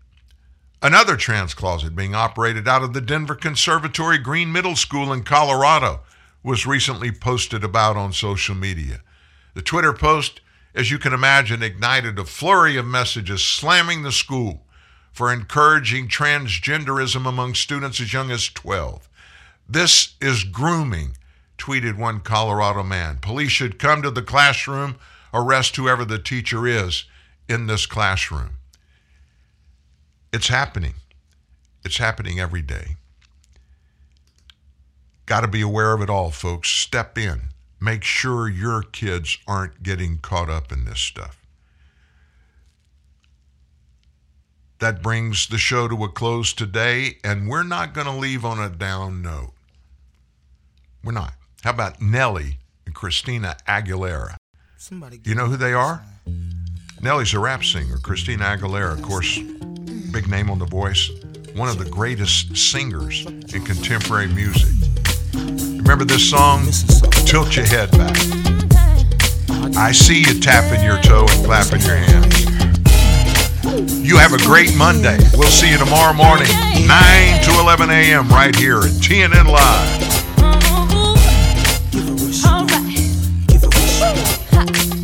Another trans closet being operated out of the Denver Conservatory Green Middle School in Colorado was recently posted about on social media. The Twitter post, as you can imagine, ignited a flurry of messages slamming the school for encouraging transgenderism among students as young as 12. This is grooming tweeted one Colorado man. Police should come to the classroom, arrest whoever the teacher is in this classroom. It's happening. It's happening every day. Got to be aware of it all, folks. Step in. Make sure your kids aren't getting caught up in this stuff. That brings the show to a close today, and we're not going to leave on a down note. We're not. How about Nelly and Christina Aguilera? You know who they are? Nelly's a rap singer. Christina Aguilera, of course, big name on The Voice, one of the greatest singers in contemporary music. Remember this song? Tilt your head back. I see you tapping your toe and clapping your hands. You have a great Monday. We'll see you tomorrow morning, 9 to 11 a.m. right here at TNN Live. He's